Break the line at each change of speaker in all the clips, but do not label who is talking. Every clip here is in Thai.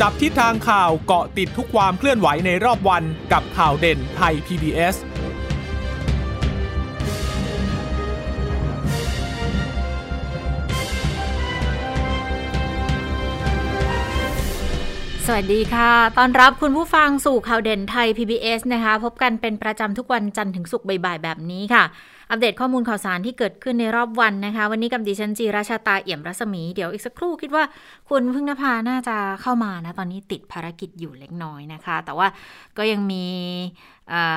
จับทิศทางข่าวเกาะติดทุกความเคลื่อนไหวในรอบวันกับข่าวเด่นไทย PBS
สวัสดีค่ะ ตอนรับคุณผู้ฟังสู่ข่าวเด่นไทย PBS นะคะ พบกันเป็นประจำทุกวันจันทร์ถึงศุกร์บ่ายๆแบบนี้ค่ะ อัปเดตข้อมูลข่าวสารที่เกิดขึ้นในรอบวันนะคะ วันนี้กับดิฉันจีราชาตาเอี่ยมรัศมี เดี๋ยวอีกสักครู่คิดว่าคุณพึ่งนภาน่าจะเข้ามานะ ตอนนี้ติดภารกิจอยู่เล็กน้อยนะคะ แต่ว่าก็ยังมี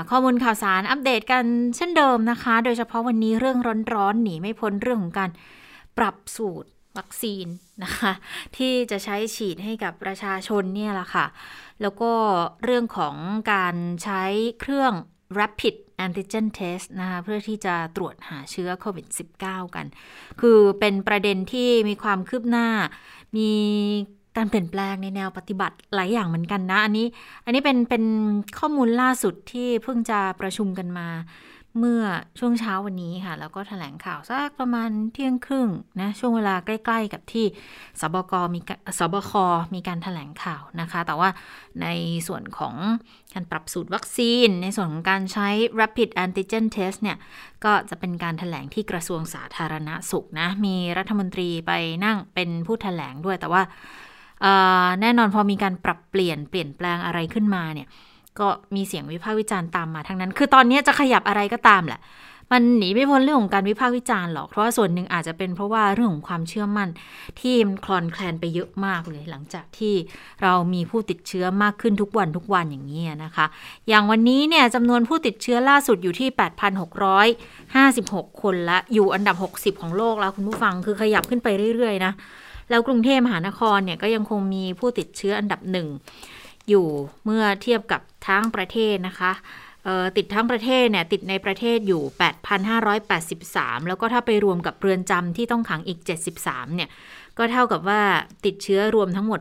ข้อมูลข่าวสารอัปเดตกันเช่นเดิมนะคะ โดยเฉพาะวันนี้เรื่องร้อนๆหนีไม่พ้นเรื่องของการปรับสูตรวัคซีนนะคะ ที่จะใช้ฉีดให้กับประชาชนเนี่ยแหละค่ะ แล้วก็เรื่องของการใช้เครื่อง rapid แอนติเจนเทสนะคะเพื่อที่จะตรวจหาเชื้อโควิด -19 กัน คือเป็นประเด็นที่มีความคืบหน้า มีการเปลี่ยนแปลงในแนวปฏิบัติหลายอย่างเหมือนกันนะ อันนี้ อันนี้เป็นเป็นข้อมูลล่าสุดที่เพิ่งจะประชุมกันมา เมื่อช่วงเช้าวันนี้ค่ะ แล้วก็ถแถลงข่าวสักประมาณเที่ยงครึ่งนะช่วงเวลาใกล้ ๆ กับที่สบกมีสบคมีการถแถลงข่าวนะคะ แต่ว่าในส่วนของการปรับสูตรวัคซีน ในส่วนของการใช้ rapid antigen test เนี่ย ก็จะเป็นการถแถลงที่กระทรวงสาธารณสุขนะ มีรัฐมนตรีไปนั่งเป็นผู้ถแถลงด้วยแต่ว่าแน่นอนพอมีการปรับเปลี่ยนเปลี่ยนแปลงอะไรขึ้นมาเนี่ย ก็มีเสียงวิพากษ์วิจารณ์ตามมาทั้งนั้น คือตอนนี้จะขยับอะไรก็ตามแหละ มันหนีไม่พ้นเรื่องของการวิพากษ์วิจารณ์หรอก เพราะว่าส่วนหนึ่งอาจจะเป็นเพราะว่าเรื่องของความเชื่อมั่น ที่มันคลอนแคลนไปเยอะมากเลย หลังจากที่เรามีผู้ติดเชื้อมากขึ้นทุกวันทุกวันอย่างนี้นะคะ อย่างวันนี้เนี่ยจำนวนผู้ติดเชื้อล่าสุดอยู่ที่ 8,656 คนละอยู่อันดับ 60 ของโลกแล้วคุณผู้ฟังคือขยับขึ้นไปเรื่อยๆนะแล้วกรุงเทพมหานครเนี่ยก็ยังคงมีผู้ติดเชื้ออันดับหนึ่ง อยู่เมื่อเทียบกับทั้งประเทศนะคะติดทั้งประเทศเนี่ยติดในประเทศอยู่ 8,583 แล้วก็ถ้าไปรวมกับเรือนจำที่ต้องขังอีก 73 เนี่ย ก็เท่ากับว่าติดเชื้อรวมทั้งหมด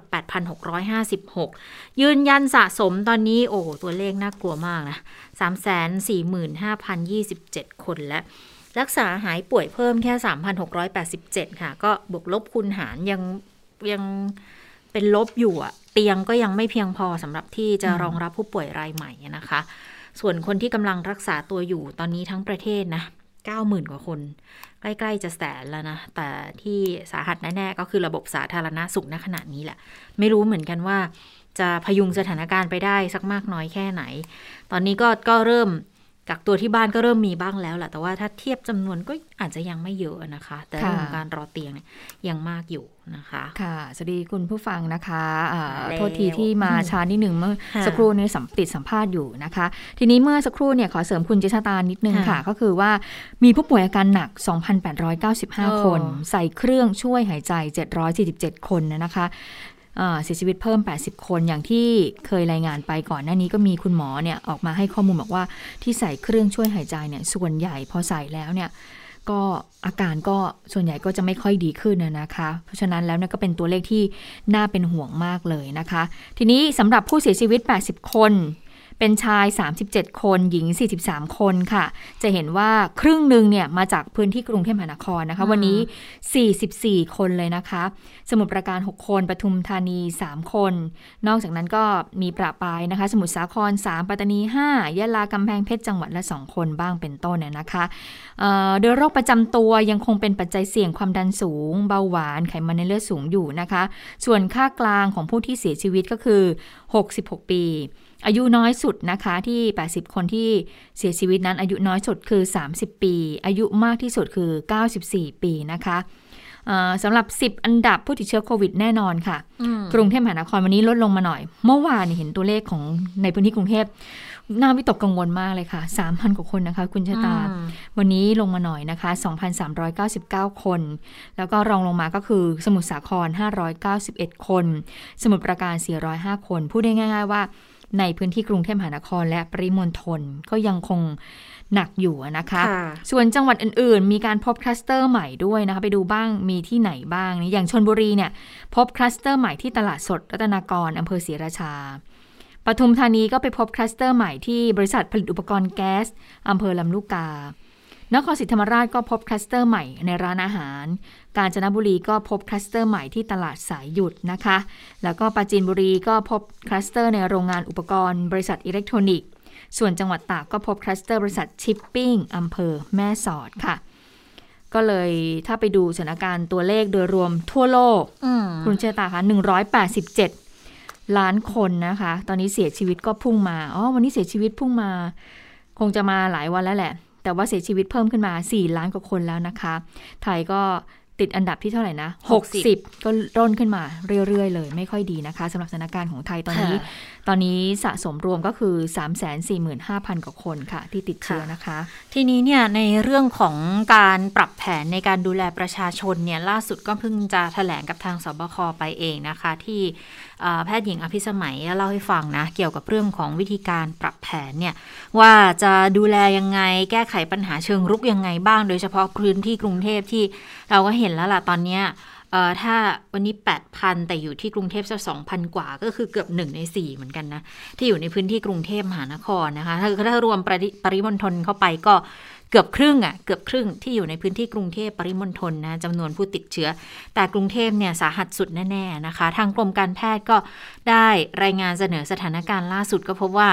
8,656 ยืนยันสะสมตอนนี้ โอ้ตัวเลขน่ากลัวมากนะ 345,027 คนและ รักษาหายป่วยเพิ่มแค่ 3,687 ค่ะ ก็บวกลบคูณหารยังยัง เป็นลบอยู่อะเตียงก็ยังไม่เพียงพอสำหรับที่จะรองรับผู้ป่วยรายใหม่นะคะ ส่วนคนที่กำลังรักษาตัวอยู่ตอนนี้ทั้งประเทศนะเก้าหมื่นกว่าคน ใกล้ ๆ จะแสนแล้วนะ แต่ที่สาหัสแน่ ๆ ก็คือระบบสาธารณาสุขณขณะนี้แหละ ไม่รู้เหมือนกันว่าจะพยุงสถานการณ์ไปได้สักมากน้อยแค่ไหน ตอนนี้ก็ก็เริ่ม กักตัวที่บ้านก็เริ่มมีบ้างแล้วแหละแต่ว่าถ้าเทียบจำนวนก็อาจจะยังไม่เยอะนะคะ แต่เรื่องของการรอเตียงเนี่ยยังมากอยู่นะคะ
ค่ะสวัสดีคุณผู้ฟังนะคะโทษทีที่มาช้านิดหนึ่งเมื่อสักครู่นี้สัมติดสัมภาษณ์อยู่นะคะ ทีนี้เมื่อสักครู่เนี่ยขอเสริมคุณเจษตานิดนึงค่ะ ก็คือว่ามีผู้ป่วยอาการหนัก 2,895 คน ใส่เครื่องช่วยหายใจ 747 คนนะคะ เสียชีวิตเพิ่ม 80 คนอย่างที่เคยรายงานไปก่อนหน้านี้ก็มีคุณหมอเนี่ยออกมาให้ข้อมูลบอกว่าที่ใส่เครื่องช่วยหายใจเนี่ยส่วนใหญ่พอใส่แล้วเนี่ยก็อาการก็ส่วนใหญ่ก็จะไม่ค่อยดีขึ้นนะคะ เพราะฉะนั้นแล้วเนี่ยก็เป็นตัวเลขที่น่าเป็นห่วงมากเลยนะคะ ทีนี้สำหรับผู้เสียชีวิต 80 คน เป็นชาย 37 คน หญิง 43 คนค่ะ จะเห็นว่าครึ่งหนึ่งเนี่ยมาจากพื้นที่กรุงเทพมหานครนะคะ วันนี้ 44 คนเลยนะคะ สมุทรปราการ 6 คนปทุมธานี 3 คน นอกจากนั้นก็มีประปายนะคะ สมุทรสาคร 3 ปัตตานี 5 ยะลากำแพงเพชรจังหวัดละ 2 คนบ้างเป็นต้นเนี่ยนะคะโดยโรคประจำตัวยังคงเป็นปัจจัยเสี่ยงความดันสูง เบาหวานไขมันในเลือดสูงอยู่นะคะ ส่วนค่ากลางของผู้ที่เสียชีวิตก็คือ 66 ปี อายุน้อยสุดนะคะที่ 80 คนที่เสียชีวิตนั้นอายุน้อยสุดคือ 30 ปี อายุมากที่สุดคือ 94 ปีนะคะสำหรับ 10 อันดับผู้ติดเชื้อโควิดแน่นอนค่ะ กรุงเทพมหานครวันนี้ลดลงมาหน่อย เมื่อวานเห็นตัวเลขของในพื้นที่กรุงเทพน่าวิตกกังวลมากเลยค่ะ 3,000 กว่าคนนะคะ คุณชะตา วันนี้ลงมาหน่อยนะคะ 2,399 คน แล้วก็รองลงมาก็คือสมุทรสาคร 591 คน สมุทรปราการ 405 คน พูดได้ง่าย ๆ ว่า ในพื้นที่กรุงเทพมหานครและปริมณฑลก็ยังคงหนักอยู่นะคะ ส่วนจังหวัดอื่น ๆ มีการพบคลัสเตอร์ใหม่ด้วยนะคะ ไปดูบ้างมีที่ไหนบ้างนี่อย่างชนบุรีเนี่ย พบคลัสเตอร์ใหม่ที่ตลาดสดรัตนากรอำเภอศรีราชาปทุมธานีก็ไปพบคลัสเตอร์ใหม่ที่บริษัทผลิตอุปกรณ์แก๊สอำเภอลำลูกกา นครศรีธรรมราชก็พบคลัสเตอร์ใหม่ในร้านอาหาร กาญจนบุรีก็พบคลัสเตอร์ใหม่ที่ตลาดสายหยุดนะคะ แล้วก็ปราจีนบุรีก็พบคลัสเตอร์ในโรงงานอุปกรณ์บริษัทอิเล็กทรอนิกส์ ส่วนจังหวัดตากก็พบคลัสเตอร์บริษัทชิปปิ้งอำเภอแม่สอดค่ะ ก็เลยถ้าไปดูสถานการณ์ตัวเลขโดยรวมทั่วโลก
อืม
คุณเชษตาคะ187 ล้านคนนะคะ ตอนนี้เสียชีวิตก็พุ่งมา อ๋อ วันนี้เสียชีวิตพุ่งมา คงจะมาหลายวันแล้วแหละ แต่ว่าเสียชีวิตเพิ่มขึ้นมา 4 ล้านกว่าคนแล้วนะคะ ไทยก็ ติดอันดับที่เท่าไหร่นะ 60 ก็ร่นขึ้นมาเรื่อยๆเลย ไม่ค่อยดีนะคะสำหรับสถานการณ์ของไทยตอนนี้
ค่ะ
ตอนนี้สะสมรวมก็คือ 345,000 กว่าคนค่ะ ที่ติดเชื้อนะคะ
ทีนี้เนี่ยในเรื่องของการปรับแผนในการดูแลประชาชนเนี่ยล่าสุดก็เพิ่งจะแถลงกับทางสบคไปเองนะคะที่เอ่อแพทย์หญิงอภิสมัยเล่าให้ฟังนะ เกี่ยวกับเรื่องของวิธีการปรับแผนเนี่ยว่าจะดูแลยังไงแก้ไขปัญหาเชิงรุกยังไงบ้าง โดยเฉพาะพื้นที่กรุงเทพที่เราก็เห็นแล้วล่ะตอนเนี้ยถ้าวันนี้ 8,000 แต่อยู่ที่กรุงเทพจะ2,000 กว่า ก็คือเกือบ 1 ใน 4 เหมือนกันนะ ที่อยู่ในพื้นที่กรุงเทพมหานครนะคะ ถ้าถ้ารวมปริปริมณฑลเข้าไปก็ เกือบครึ่งอะ่ะเกือบครึ่งที่อยู่ในพื้นที่กรุงเทพปริมณฑลนะจำนวนผู้ติดเชื้อ แต่กรุงเทพเนี่ยสาหัสสุดแน่ๆนะคะ ทางกรมการแพทย์ก็ได้รายงานเสนอสถานการณ์ล่าสุดก็พบว่า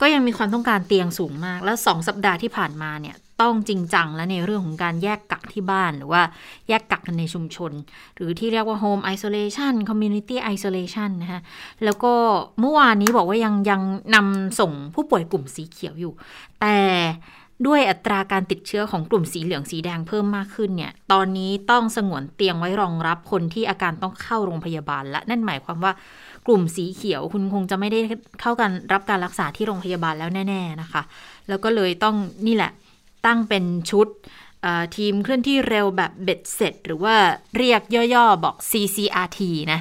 ก็ยังมีความต้องการเตียงสูงมาก แล้ว2สัปดาห์ที่ผ่านมาเนี่ยต้องจริงจังและในเรื่องของการแยกกักที่บ้าน หรือว่าแยกกักกันในชุมชน หรือที่เรียกว่า home isolation community isolation นะคะแล้วก็เมื่อวานนี้บอกว่ายังยังนำส่งผู้ป่วยกลุ่มสีเขียวอยู่ แต่ ด้วยอัตราการติดเชื้อของกลุ่มสีเหลืองสีแดงเพิ่มมากขึ้นเนี่ย ตอนนี้ต้องสงวนเตียงไว้รองรับคนที่อาการต้องเข้าโรงพยาบาล และนั่นหมายความว่ากลุ่มสีเขียวคุณคงจะไม่ได้เข้ากันรับการรักษาที่โรงพยาบาลแล้วแน่ ๆนะคะ แล้วก็เลยต้องนี่แหละตั้งเป็นชุดทีมเคลื่อนที่เร็วแบบเบ็ดเสร็จ หรือว่าเรียกย่อๆ บอก CCRT นะ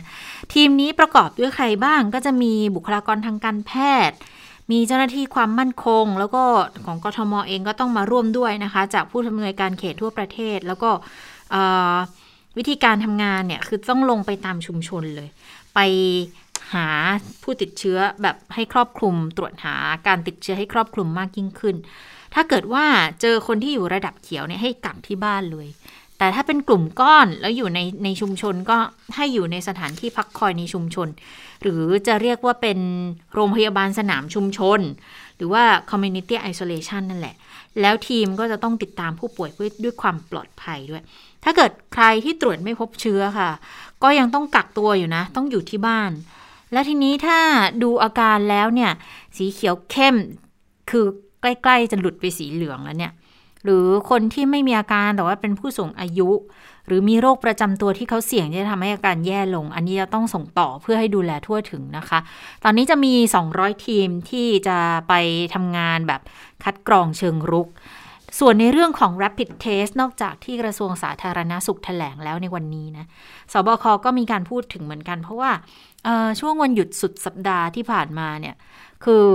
ทีมนี้ประกอบด้วยใครบ้างก็จะมีบุคลากรทางการแพทย์ มีเจ้าหน้าที่ความมั่นคง แล้วก็ของกทมเองก็ต้องมาร่วมด้วยนะคะ จากผู้ทำนวยการเขตทั่วประเทศ แล้วก็วิธีการทำงานเนี่ยคือต้องลงไปตามชุมชนเลย ไปหาผู้ติดเชื้อแบบให้ครอบคลุมตรวจหาการติดเชื้อให้ครอบคลุมมากยิ่งขึ้น ถ้าเกิดว่าเจอคนที่อยู่ระดับเขียวเนี่ยให้กักที่บ้านเลย แต่ถ้าเป็นกลุ่มก้อนแล้วอยู่ในในชุมชนก็ให้อยู่ในสถานที่พักคอยในชุมชน หรือจะเรียกว่าเป็นโรงพยาบาลสนามชุมชน หรือว่า community isolation นั่นแหละ แล้วทีมก็จะต้องติดตามผู้ป่วยด้วยความปลอดภัยด้วย ถ้าเกิดใครที่ตรวจไม่พบเชื้อค่ะ ก็ยังต้องกักตัวอยู่นะ ต้องอยู่ที่บ้าน แล้วทีนี้ถ้าดูอาการแล้วเนี่ย สีเขียวเข้มคือใกล้ ๆ จะหลุดไปสีเหลืองแล้วเนี่ย หรือคนที่ไม่มีอาการแต่ว่าเป็นผู้สูงอายุ หรือมีโรคประจำตัวที่เขาเสี่ยงที่จะทำให้อาการแย่ลง อันนี้จะต้องส่งต่อเพื่อให้ดูแลทั่วถึงนะคะ ตอนนี้จะมี 200 ทีมที่จะไปทำงานแบบคัดกรองเชิงรุก ส่วนในเรื่องของ rapid test นอกจากที่กระทรวงสาธารณาสุขแถลงแล้วในวันนี้นะสบคก็มีการพูดถึงเหมือนกัน เพราะว่าช่วงวันหยุดสุดสัปดาห์ที่ผ่านมาเนี่ยคือ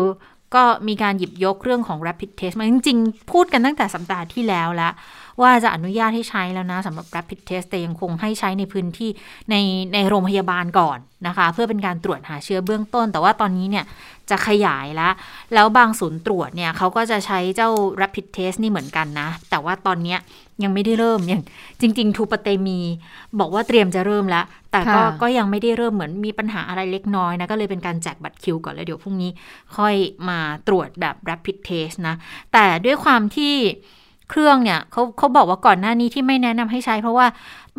ก็มีการหยิบยกเรื่องของ rapid test มาจริง ๆ พูดกันตั้งแต่สัปดาห์ที่แล้วแล้ว ว่าจะอนุญาตให้ใช้แล้วนะสำหรับ rapid test แต่ยังคงให้ใช้ในพื้นที่ในในโรงพยาบาลก่อนนะคะ เพื่อเป็นการตรวจหาเชื้อเบื้องต้น แต่ว่าตอนนี้เนี่ยจะขยายแล้ว แล้วบางศูนย์ตรวจเนี่ยเขาก็จะใช้เจ้า rapid test นี่เหมือนกันนะ แต่ว่าตอนเนี้ย ยังไม่ได้เริ่มอย่างจริง ๆ ทูปเตมี บอกว่าเตรียมจะเริ่มแล้ว แต่ก็
ค่ะ
ก็ยังไม่ได้เริ่มเหมือนมีปัญหาอะไรเล็กน้อยนะ ก็เลยเป็นการแจกบัตรคิวก่อนแล้วเดี๋ยวพรุ่งนี้ค่อยมาตรวจแบบ rapid test นะ แต่ด้วยความที่ เครื่องเนี่ยเขาเขาบอกว่าก่อนหน้านี้ที่ไม่แนะนำให้ใช้ เพราะว่า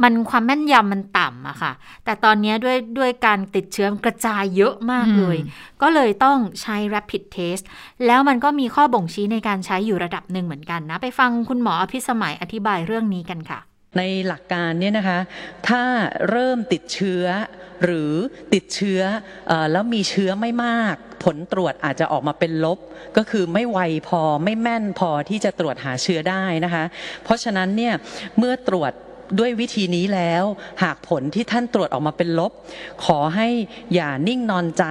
มันความแม่นยำมันต่ำอะค่ะ แต่ตอนนี้ด้วยด้วยการติดเชื้อกระจายเยอะมากเลย ก็เลยต้องใช้ rapid test แล้วมันก็มีข้อบ่งชี้ในการใช้อยู่ระดับหนึ่งเหมือนกันนะ ไปฟังคุณหมออภิสมัยอธิบายเรื่องนี้กันค่ะ
ในหลักการเนี่ยนะคะ ถ้าเริ่มติดเชื้อหรือติดเชื้อเออแล้วมีเชื้อไม่มาก ผลตรวจอาจจะออกมาเป็นลบ ก็คือไม่ไวพอไม่แม่นพอที่จะตรวจหาเชื้อได้นะคะ เพราะฉะนั้นเนี่ยเมื่อตรวจ ด้วยวิธีนี้แล้ว หากผลที่ท่านตรวจออกมาเป็นลบ ขอให้อย่านิ่งนอนใจ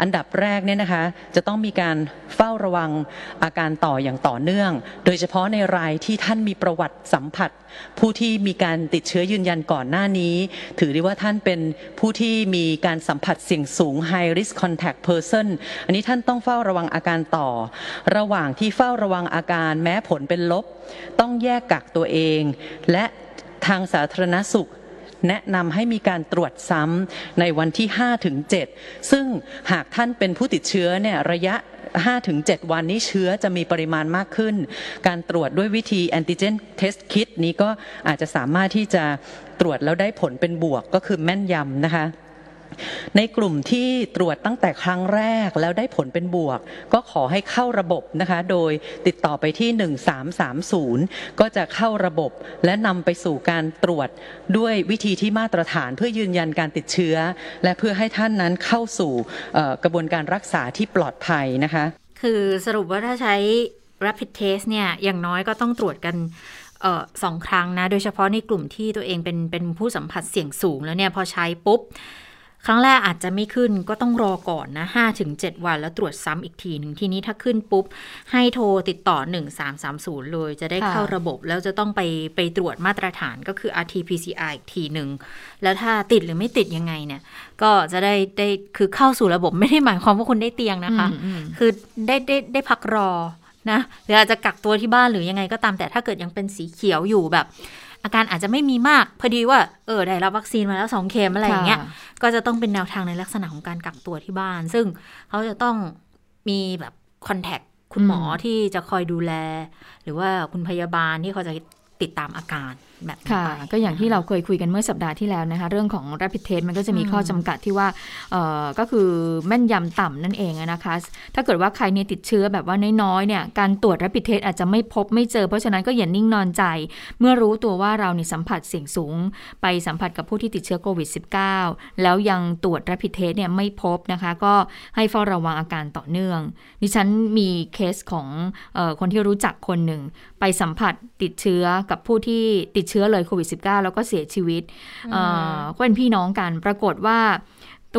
อันดับแรกเนี่ยนะคะ จะต้องมีการเฝ้าระวังอาการต่ออย่างต่อเนื่อง โดยเฉพาะในรายที่ท่านมีประวัติสัมผัส ผู้ที่มีการติดเชื้อยืนยันก่อนหน้านี้ ถือได้ว่าท่านเป็นผู้ที่มีการสัมผัสเสี่ยงสูง high risk contact person อันนี้ท่านต้องเฝ้าระวังอาการต่อ ระหว่างที่เฝ้าระวังอาการแม้ผลเป็นลบ ต้องแยกกักตัวเอง และ ทางสาธารณสุขแนะนำให้มีการตรวจซ้ำในวันที่5ถึง7ซึ่งหากท่านเป็นผู้ติดเชื้อเนี่ยระยะ5ถึง7วันนี้เชื้อจะมีปริมาณมากขึ้น การตรวจด้วยวิธีแอนติเจนเทสคิดนี้ก็อาจจะสามารถที่จะตรวจแล้วได้ผลเป็นบวกก็คือแม่นยำนะคะ ในกลุ่มที่ตรวจตั้งแต่ครั้งแรกแล้วได้ผลเป็นบวก ก็ขอให้เข้าระบบนะคะ โดยติดต่อไปที่ 1330 ก็จะเข้าระบบและนำไปสู่การตรวจด้วยวิธีที่มาตรฐานเพื่อยืนยันการติดเชื้อ และเพื่อให้ท่านนั้นเข้าสู่กระบวนการรักษาที่ปลอดภัยนะคะ
คือสรุปว่าถ้าใช้ rapid test เนี่ยอย่างน้อยก็ต้องตรวจกันออสองครั้งนะ โดยเฉพาะในกลุ่มที่ตัวเองเป็นเป็นผู้สัมผัสเสี่ยงสูงแล้วเนี่ยพอใช้ปุ๊บ ครั้งแรกอาจจะไม่ขึ้นก็ต้องรอก่อนนะ5ถึง7วันแล้วตรวจซ้ำอีกทีหนึ่งทีนี้ถ้าขึ้นปุ๊บ ให้โทรติดต่อ 1330 เลย จะได้
ค่ะ
เข้าระบบแล้วจะต้องไปไปตรวจมาตรฐานก็คือ RT-PCR อีกทีหนึ่ง แล้วถ้าติดหรือไม่ติดยังไงเนี่ย ก็จะได้ได้คือเข้าสู่ระบบไม่ได้หมายความว่าคุณได้เตียงนะคะ
อืมอืม
คือได้ได้ได้พักรอนะหรืออาจจะกักตัวที่บ้านหรือยังไงก็ตามแต่ถ้าเกิดยังเป็นสีเขียวอยู่แบบ อาการอาจจะไม่มีมาก พอดีว่าเออได้รับวัคซีนมาแล้วสองเข็มอะไรอย่างเงี้ย
ค่ะ
ก็จะต้องเป็นแนวทางในลักษณะของการกักตัวที่บ้าน ซึ่งเขาจะต้องมีแบบคอนแทคคุณหมอที่จะคอยดูแล หรือว่าคุณพยาบาลที่เขาจะติดตามอาการ แบบนี้
ค่ะ
ไป
ก็อย่างที่เราเคยคุยกันเมื่อสัปดาห์ที่แล้วนะคะ เรื่องของ rapid test มันก็จะมี
อืม
ข้อจำกัดที่ว่าเอ่อก็คือแม่นยำต่ำนั่นเองอะนะคะ ถ้าเกิดว่าใครเนี่ยติดเชื้อแบบว่าน้อยๆเนี่ยการตรวจ rapid test อาจจะไม่พบไม่เจอ เพราะฉะนั้นก็อย่านิ่งนอนใจ เมื่อรู้ตัวว่าเราเนี่ยสัมผัสเสี่ยงสูง ไปสัมผัสกับผู้ที่ติดเชื้อโควิด -19 แล้วยังตรวจ rapid test เนี่ยไม่พบนะคะ ก็ให้เฝ้าระวังอาการต่อเนื่อง ดิฉันมีเคสของเออคนที่รู้จักคนหนึ่งไปสัมผัสติดเชื้อกับผู้ที่ติดเชื้อเลยโควิด -19 แล้วก็เสียชีวิตเอ่อก็เป็นพี่น้องกันปรากฏว่า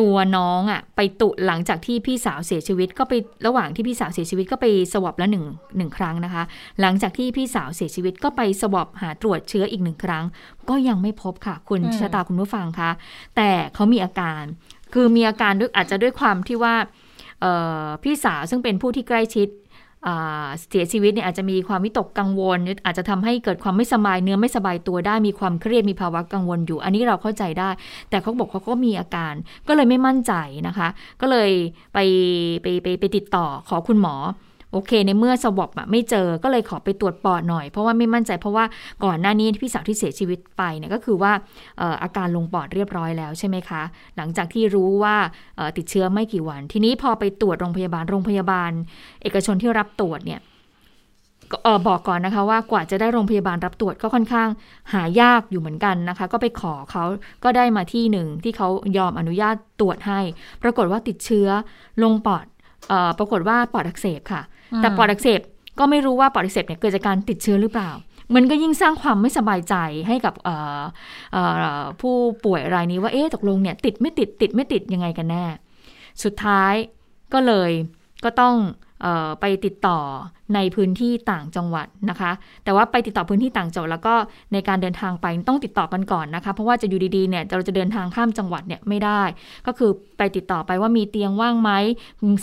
ตัวน้องอะไปตุหลังจากที่พี่สาวเสียชีวิตก็ไประหว่างที่พี่สาวเสียชีวิตก็ไปสวอปแล้วหนึ่งหนึ่งครั้งนะคะ หลังจากที่พี่สาวเสียชีวิตก็ไปสวอปหาตรวจเชื้ออีกหนึ่งครั้ง ก็ยังไม่พบค่ะ คุณ
อืม
ชะตาคุณผู้ฟังคะแต่เขามีอาการ คือมีอาการด้วยอาจจะด้วยความที่ว่าเอ่อพี่สาวซึ่งเป็นผู้ที่ใกล้ชิดอ่า เสียชีวิตเนี่ยอาจจะมีความวิตกกังวล อาจจะทำให้เกิดความไม่สบายเนื้อไม่สบายตัวได้มีความเครียดมีภาวะกังวลอยู่ อันนี้เราเข้าใจได้ แต่เขาบอกเขาก็มีอาการ ก็เลยไม่มั่นใจนะคะ ก็เลยไปไปไปไปติดต่อขอคุณหมอ โอเค ในเมื่อสวอปอะไม่เจอก็เลยขอไปตรวจปอดหน่อย เพราะว่าไม่มั่นใจเพราะว่าก่อนหน้านี้พี่สาวที่เสียชีวิตไปเนี่ยก็คือว่าอออาการลงปอดเรียบร้อยแล้วใช่ไหมคะ หลังจากที่รู้ว่าติดเชื้อไม่กี่วัน ทีนี้พอไปตรวจโรงพยาบาลโรงพยาบาล เอกชนที่รับตรวจเนี่ยออบอกก่อนนะคะว่ากว่าจะได้โรงพยาบาลรับตรวจก็ค่อนข้างหายากอยู่เหมือนกันนะคะ ก็ไปขอเขาก็ได้มาที่หนึ่งที่เขายอมอนุญาตตรวจให้ ปรากฏว่าติดเชื้อลงปอดออปรากฏว่าปอดอักเสบค่ะ แต่ปอดอักเสบก็ไม่รู้ว่าปอดอักเสบเนี่ยเกิดจากการติดเชื้อหรือเปล่า มันก็ยิ่งสร้างความไม่สบายใจให้กับผู้ป่วยรายนี้ว่าเอ๊ะตกลงเนี่ยติดไม่ติดติดไม่ติดยังไงกันแน่ สุดท้ายก็เลยก็ต้อง ไปติดต่อในพื้นที่ต่างจังหวัดนะคะ แต่ว่าไปติดต่อพื้นที่ต่างจังหวัดแล้วก็ในการเดินทางไปต้องติดต่อกันก่อนนะคะ เพราะว่าจะอยู่ดีๆเนี่ยเราจะเดินทางข้ามจังหวัดเนี่ยไม่ได้ ก็คือไปติดต่อไปว่ามีเตียงว่างไหม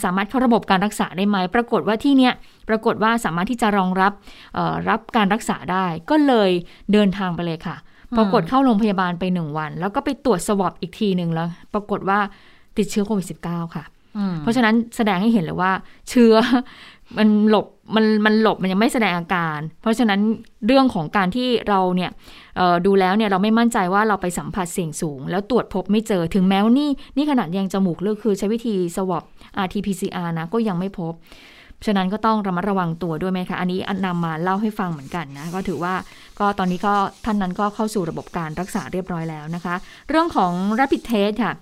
สามารถเข้าระบบการรักษาได้ไหมปรากฏว่าที่เนี่ยปรากฏว่าสามารถที่จะรองรับเอ่อรับการรักษาได้ ก็เลยเดินทางไปเลยค่ะ ปรากฏเข้าโรงพยาบาลไปหนึ่งวัน แล้วก็ไปตรวจสวอปอีกทีหนึ่งแล้ว ปรากฏว่าติดเชื้อโควิด -19 ค่ะ
อืม
เพราะฉะนั้นแสดงให้เห็นเลยว่า เชื้อมันหลบมันมันหลบมันยังไม่แสดงอาการ เพราะฉะนั้นเรื่องของการที่เราเนี่ยดูแล้วเนี่ยเราไม่มั่นใจว่าเราไปสัมผัสเสี่ยงสูง แล้วตรวจพบไม่เจอถึงแม้ว่านี่นี่ขนาดยังจมูกเลือกคือใช้วิธีสวอป RT-PCR นะก็ยังไม่พบฉะนั้นก็ต้องระมัดระวังตัวด้วยไหมคะ อันนี้นำมาเล่าให้ฟังเหมือนกันนะ ก็ถือว่าก็ตอนนี้ก็ท่านนั้นก็เข้าสู่ระบบการรักษาเรียบร้อยแล้วนะคะ เรื่องของ rapid test ค่ะ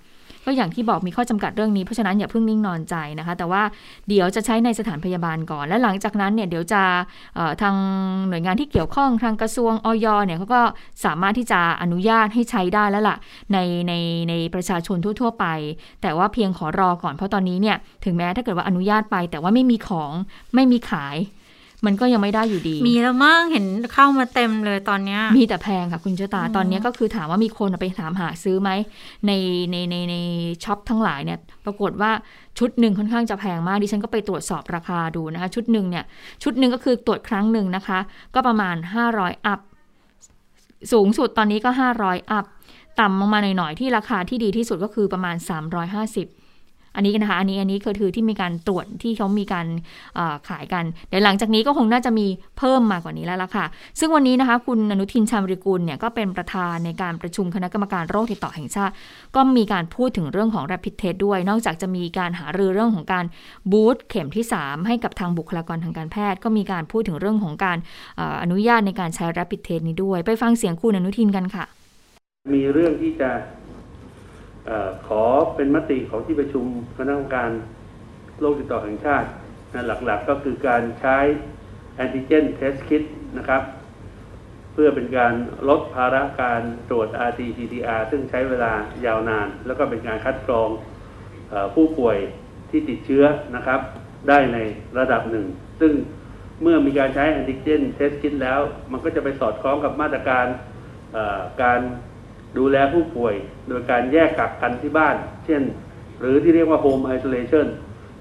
ก็อย่างที่บอกมีข้อจำกัดเรื่องนี้เพราะฉะนั้นอย่าเพิ่งนิ่งนอนใจนะคะ แต่ว่าเดี๋ยวจะใช้ในสถานพยาบาลก่อน และหลังจากนั้นเนี่ยเดี๋ยวจะทางหน่วยงานที่เกี่ยวข้องทางกระทรวงออยเนี่ยเขาก็สามารถที่จะอนุญาตให้ใช้ได้แล้วล่ะในในในประชาชนทั่ว ๆ ไป แต่ว่าเพียงขอรอก่อนเพราะตอนนี้เนี่ยถึงแม้ถ้าเกิดว่าอนุญาตไป แต่ว่าไม่มีของไม่มีขาย มันก็ยังไม่ได้อยู่ดี
มีแล้วมั่งเห็นเข้ามาเต็มเลยตอนนี้
มีแต่แพงค่ะคุณเจตาตอนนี้ก็คือถามว่ามีคนไปถามหาซื้อไหมในในในในช็อปทั้งหลายเนี่ย ปรากฏว่าชุดหนึ่งค่อนข้างจะแพงมากดิฉันก็ไปตรวจสอบราคาดูนะคะ ชุดหนึ่งเนี่ย ชุดหนึ่งก็คือตรวจครั้งหนึ่งนะคะ ก็ประมาณ 500 อัพสูงสุดตอนนี้ก็ 500 อัพ ต่ำลงมาหน่อยๆ ที่ราคาที่ดีที่สุดก็คือประมาณ 350 อันนี้นะคะ อันนี้อันนี้คือถือที่มีการตรวจที่เขามีการขายกัน เดี๋ยวหลังจากนี้ก็คงน่าจะมีเพิ่มมากกว่านี้แล้วล่ะค่ะ ซึ่งวันนี้นะคะ คุณอนุทินชาญวิกุลเนี่ยก็เป็นประธานในการประชุมคณะกรรมการโรคติดต่อแห่งชาติ ก็มีการพูดถึงเรื่องของ rapid test ด้วย นอกจากจะมีการหารือเรื่องของการบูสต์เข็มที่ 3 ให้กับทางบุคลากรทางการแพทย์ ก็มีการพูดถึงเรื่องของการอนุญาตในการใช้ rapid test นี้ด้วย ไปฟังเสียงคุณอนุทินกันค่ะ
มีเรื่องที่จะ ขอเป็นมติของที่ประชุมคณะกรรมการโรคติดต่อแห่งชาตินะหลักๆก็คือการใช้แอนติเจนเทสคิดนะครับ เพื่อเป็นการลดภาระการตรวจ RT-PCR ซึ่งใช้เวลายาวนาน แล้วก็เป็นการคัดกรองผู้ป่วยที่ติดเชื้อนะครับ ได้ในระดับหนึ่ง ซึ่งเมื่อมีการใช้แอนติเจนเทสคิดแล้ว มันก็จะไปสอดคล้องกับมาตรการการ ดูแลผู้ป่วยโดยการแยกกักกันที่บ้าน เช่น หรือที่เรียกว่า home isolation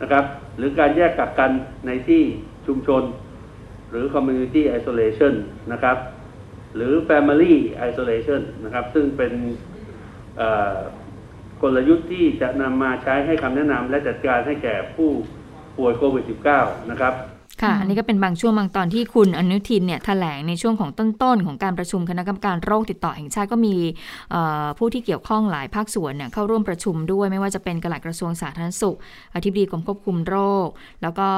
นะครับ หรือการแยกกักกันในที่ชุมชน หรือ community isolation นะครับ หรือ family isolation นะครับ ซึ่งเป็นกลยุทธ์ที่จะนำมาใช้ให้คำแนะนำและจัดการให้แก่ผู้ป่วยโควิด -19 นะครับ
ค่ะ อันนี้ก็เป็นบางช่วงบางตอนที่คุณอนุทินเนี่ยแถลงในช่วงของต้นๆ ของการประชุมคณะกรรมการโรคติดต่อแห่งชาติก็มีผู้ที่เกี่ยวข้องหลายภาคส่วนเนี่ยเข้าร่วมประชุมด้วยไม่ว่าจะเป็นกลัดกระทรวงสาธารณสุข อธิบดีกรมควบคุมโรค แล้วก็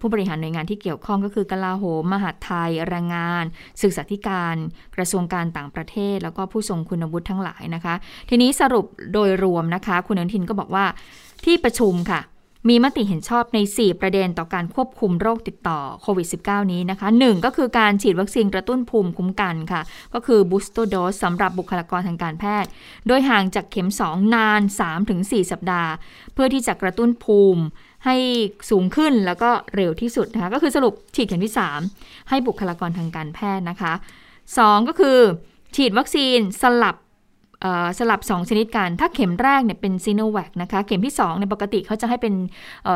ผู้บริหารหน่วยงานที่เกี่ยวข้องก็คือกลาโหม มหาดไทยแรงงาน ศึกษาธิการ กระทรวงการต่างประเทศ แล้วก็ผู้ทรงคุณวุฒิทั้งหลายนะคะ ทีนี้สรุปโดยรวมนะคะ คุณอนุทินก็บอกว่าที่ประชุมค่ะ มีมติเห็นชอบใน 4 ประเด็นต่อการควบคุมโรคติดต่อโควิด -19 นี้นะคะ 1 ก็คือการฉีดวัคซีนกระตุ้นภูมิคุ้มกันค่ะ ก็คือ booster dose สำหรับบุคลากรทางการแพทย์ โดยห่างจากเข็ม 2 นาน 3-4 สัปดาห์ เพื่อที่จะกระตุ้นภูมิให้สูงขึ้นแล้วก็เร็วที่สุดนะคะ ก็คือสรุปฉีดเข็มที่ 3 ให้บุคลากรทางการแพทย์นะคะ 2 ก็คือ ฉีดวัคซีนสลับ สลับ 2 ชนิดกัน ถ้าเข็มแรกเนี่ยเป็นซีโนแวคนะคะ เข็มที่2ในปกติเขาจะให้เป็น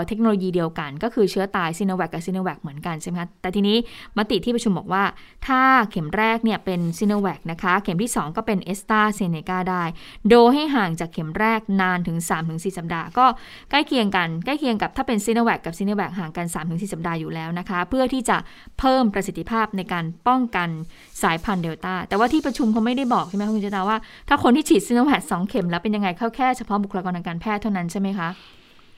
เทคโนโลยีเดียวกัน ก็คือเชื้อตายซีโนแวคกับซีโนแวคเหมือนกันใช่ไหมคะ แต่ทีนี้มติที่ประชุมบอกว่า ถ้าเข็มแรกเนี่ยเป็นซีโนแวคนะคะ เข็มที่ 2 ก็เป็นแอสตราเซเนกาได้ โดยให้ห่างจากเข็มแรกนานถึง 3-4 สัปดาห์ ก็ใกล้เคียงกัน ใกล้เคียงกับถ้าเป็นซีโนแวคกับซีโนแวคห่างกัน 3-4 สัปดาห์อยู่แล้วนะคะ เพื่อที่จะเพิ่มประสิทธิภาพในการป้องกันสายพันธุ์เดลต้า แต่ว่าที่ประชุมเขาไม่ได้บอกใช่ไหมคุณเจตาว่าถ้าคนที่ฉีดซีโนแวคสองเข็มแล้วเป็นยังไงเข้าแค่เฉพาะบุคลากรทางการแพทย์เท่านั้นใช่ไหมคะ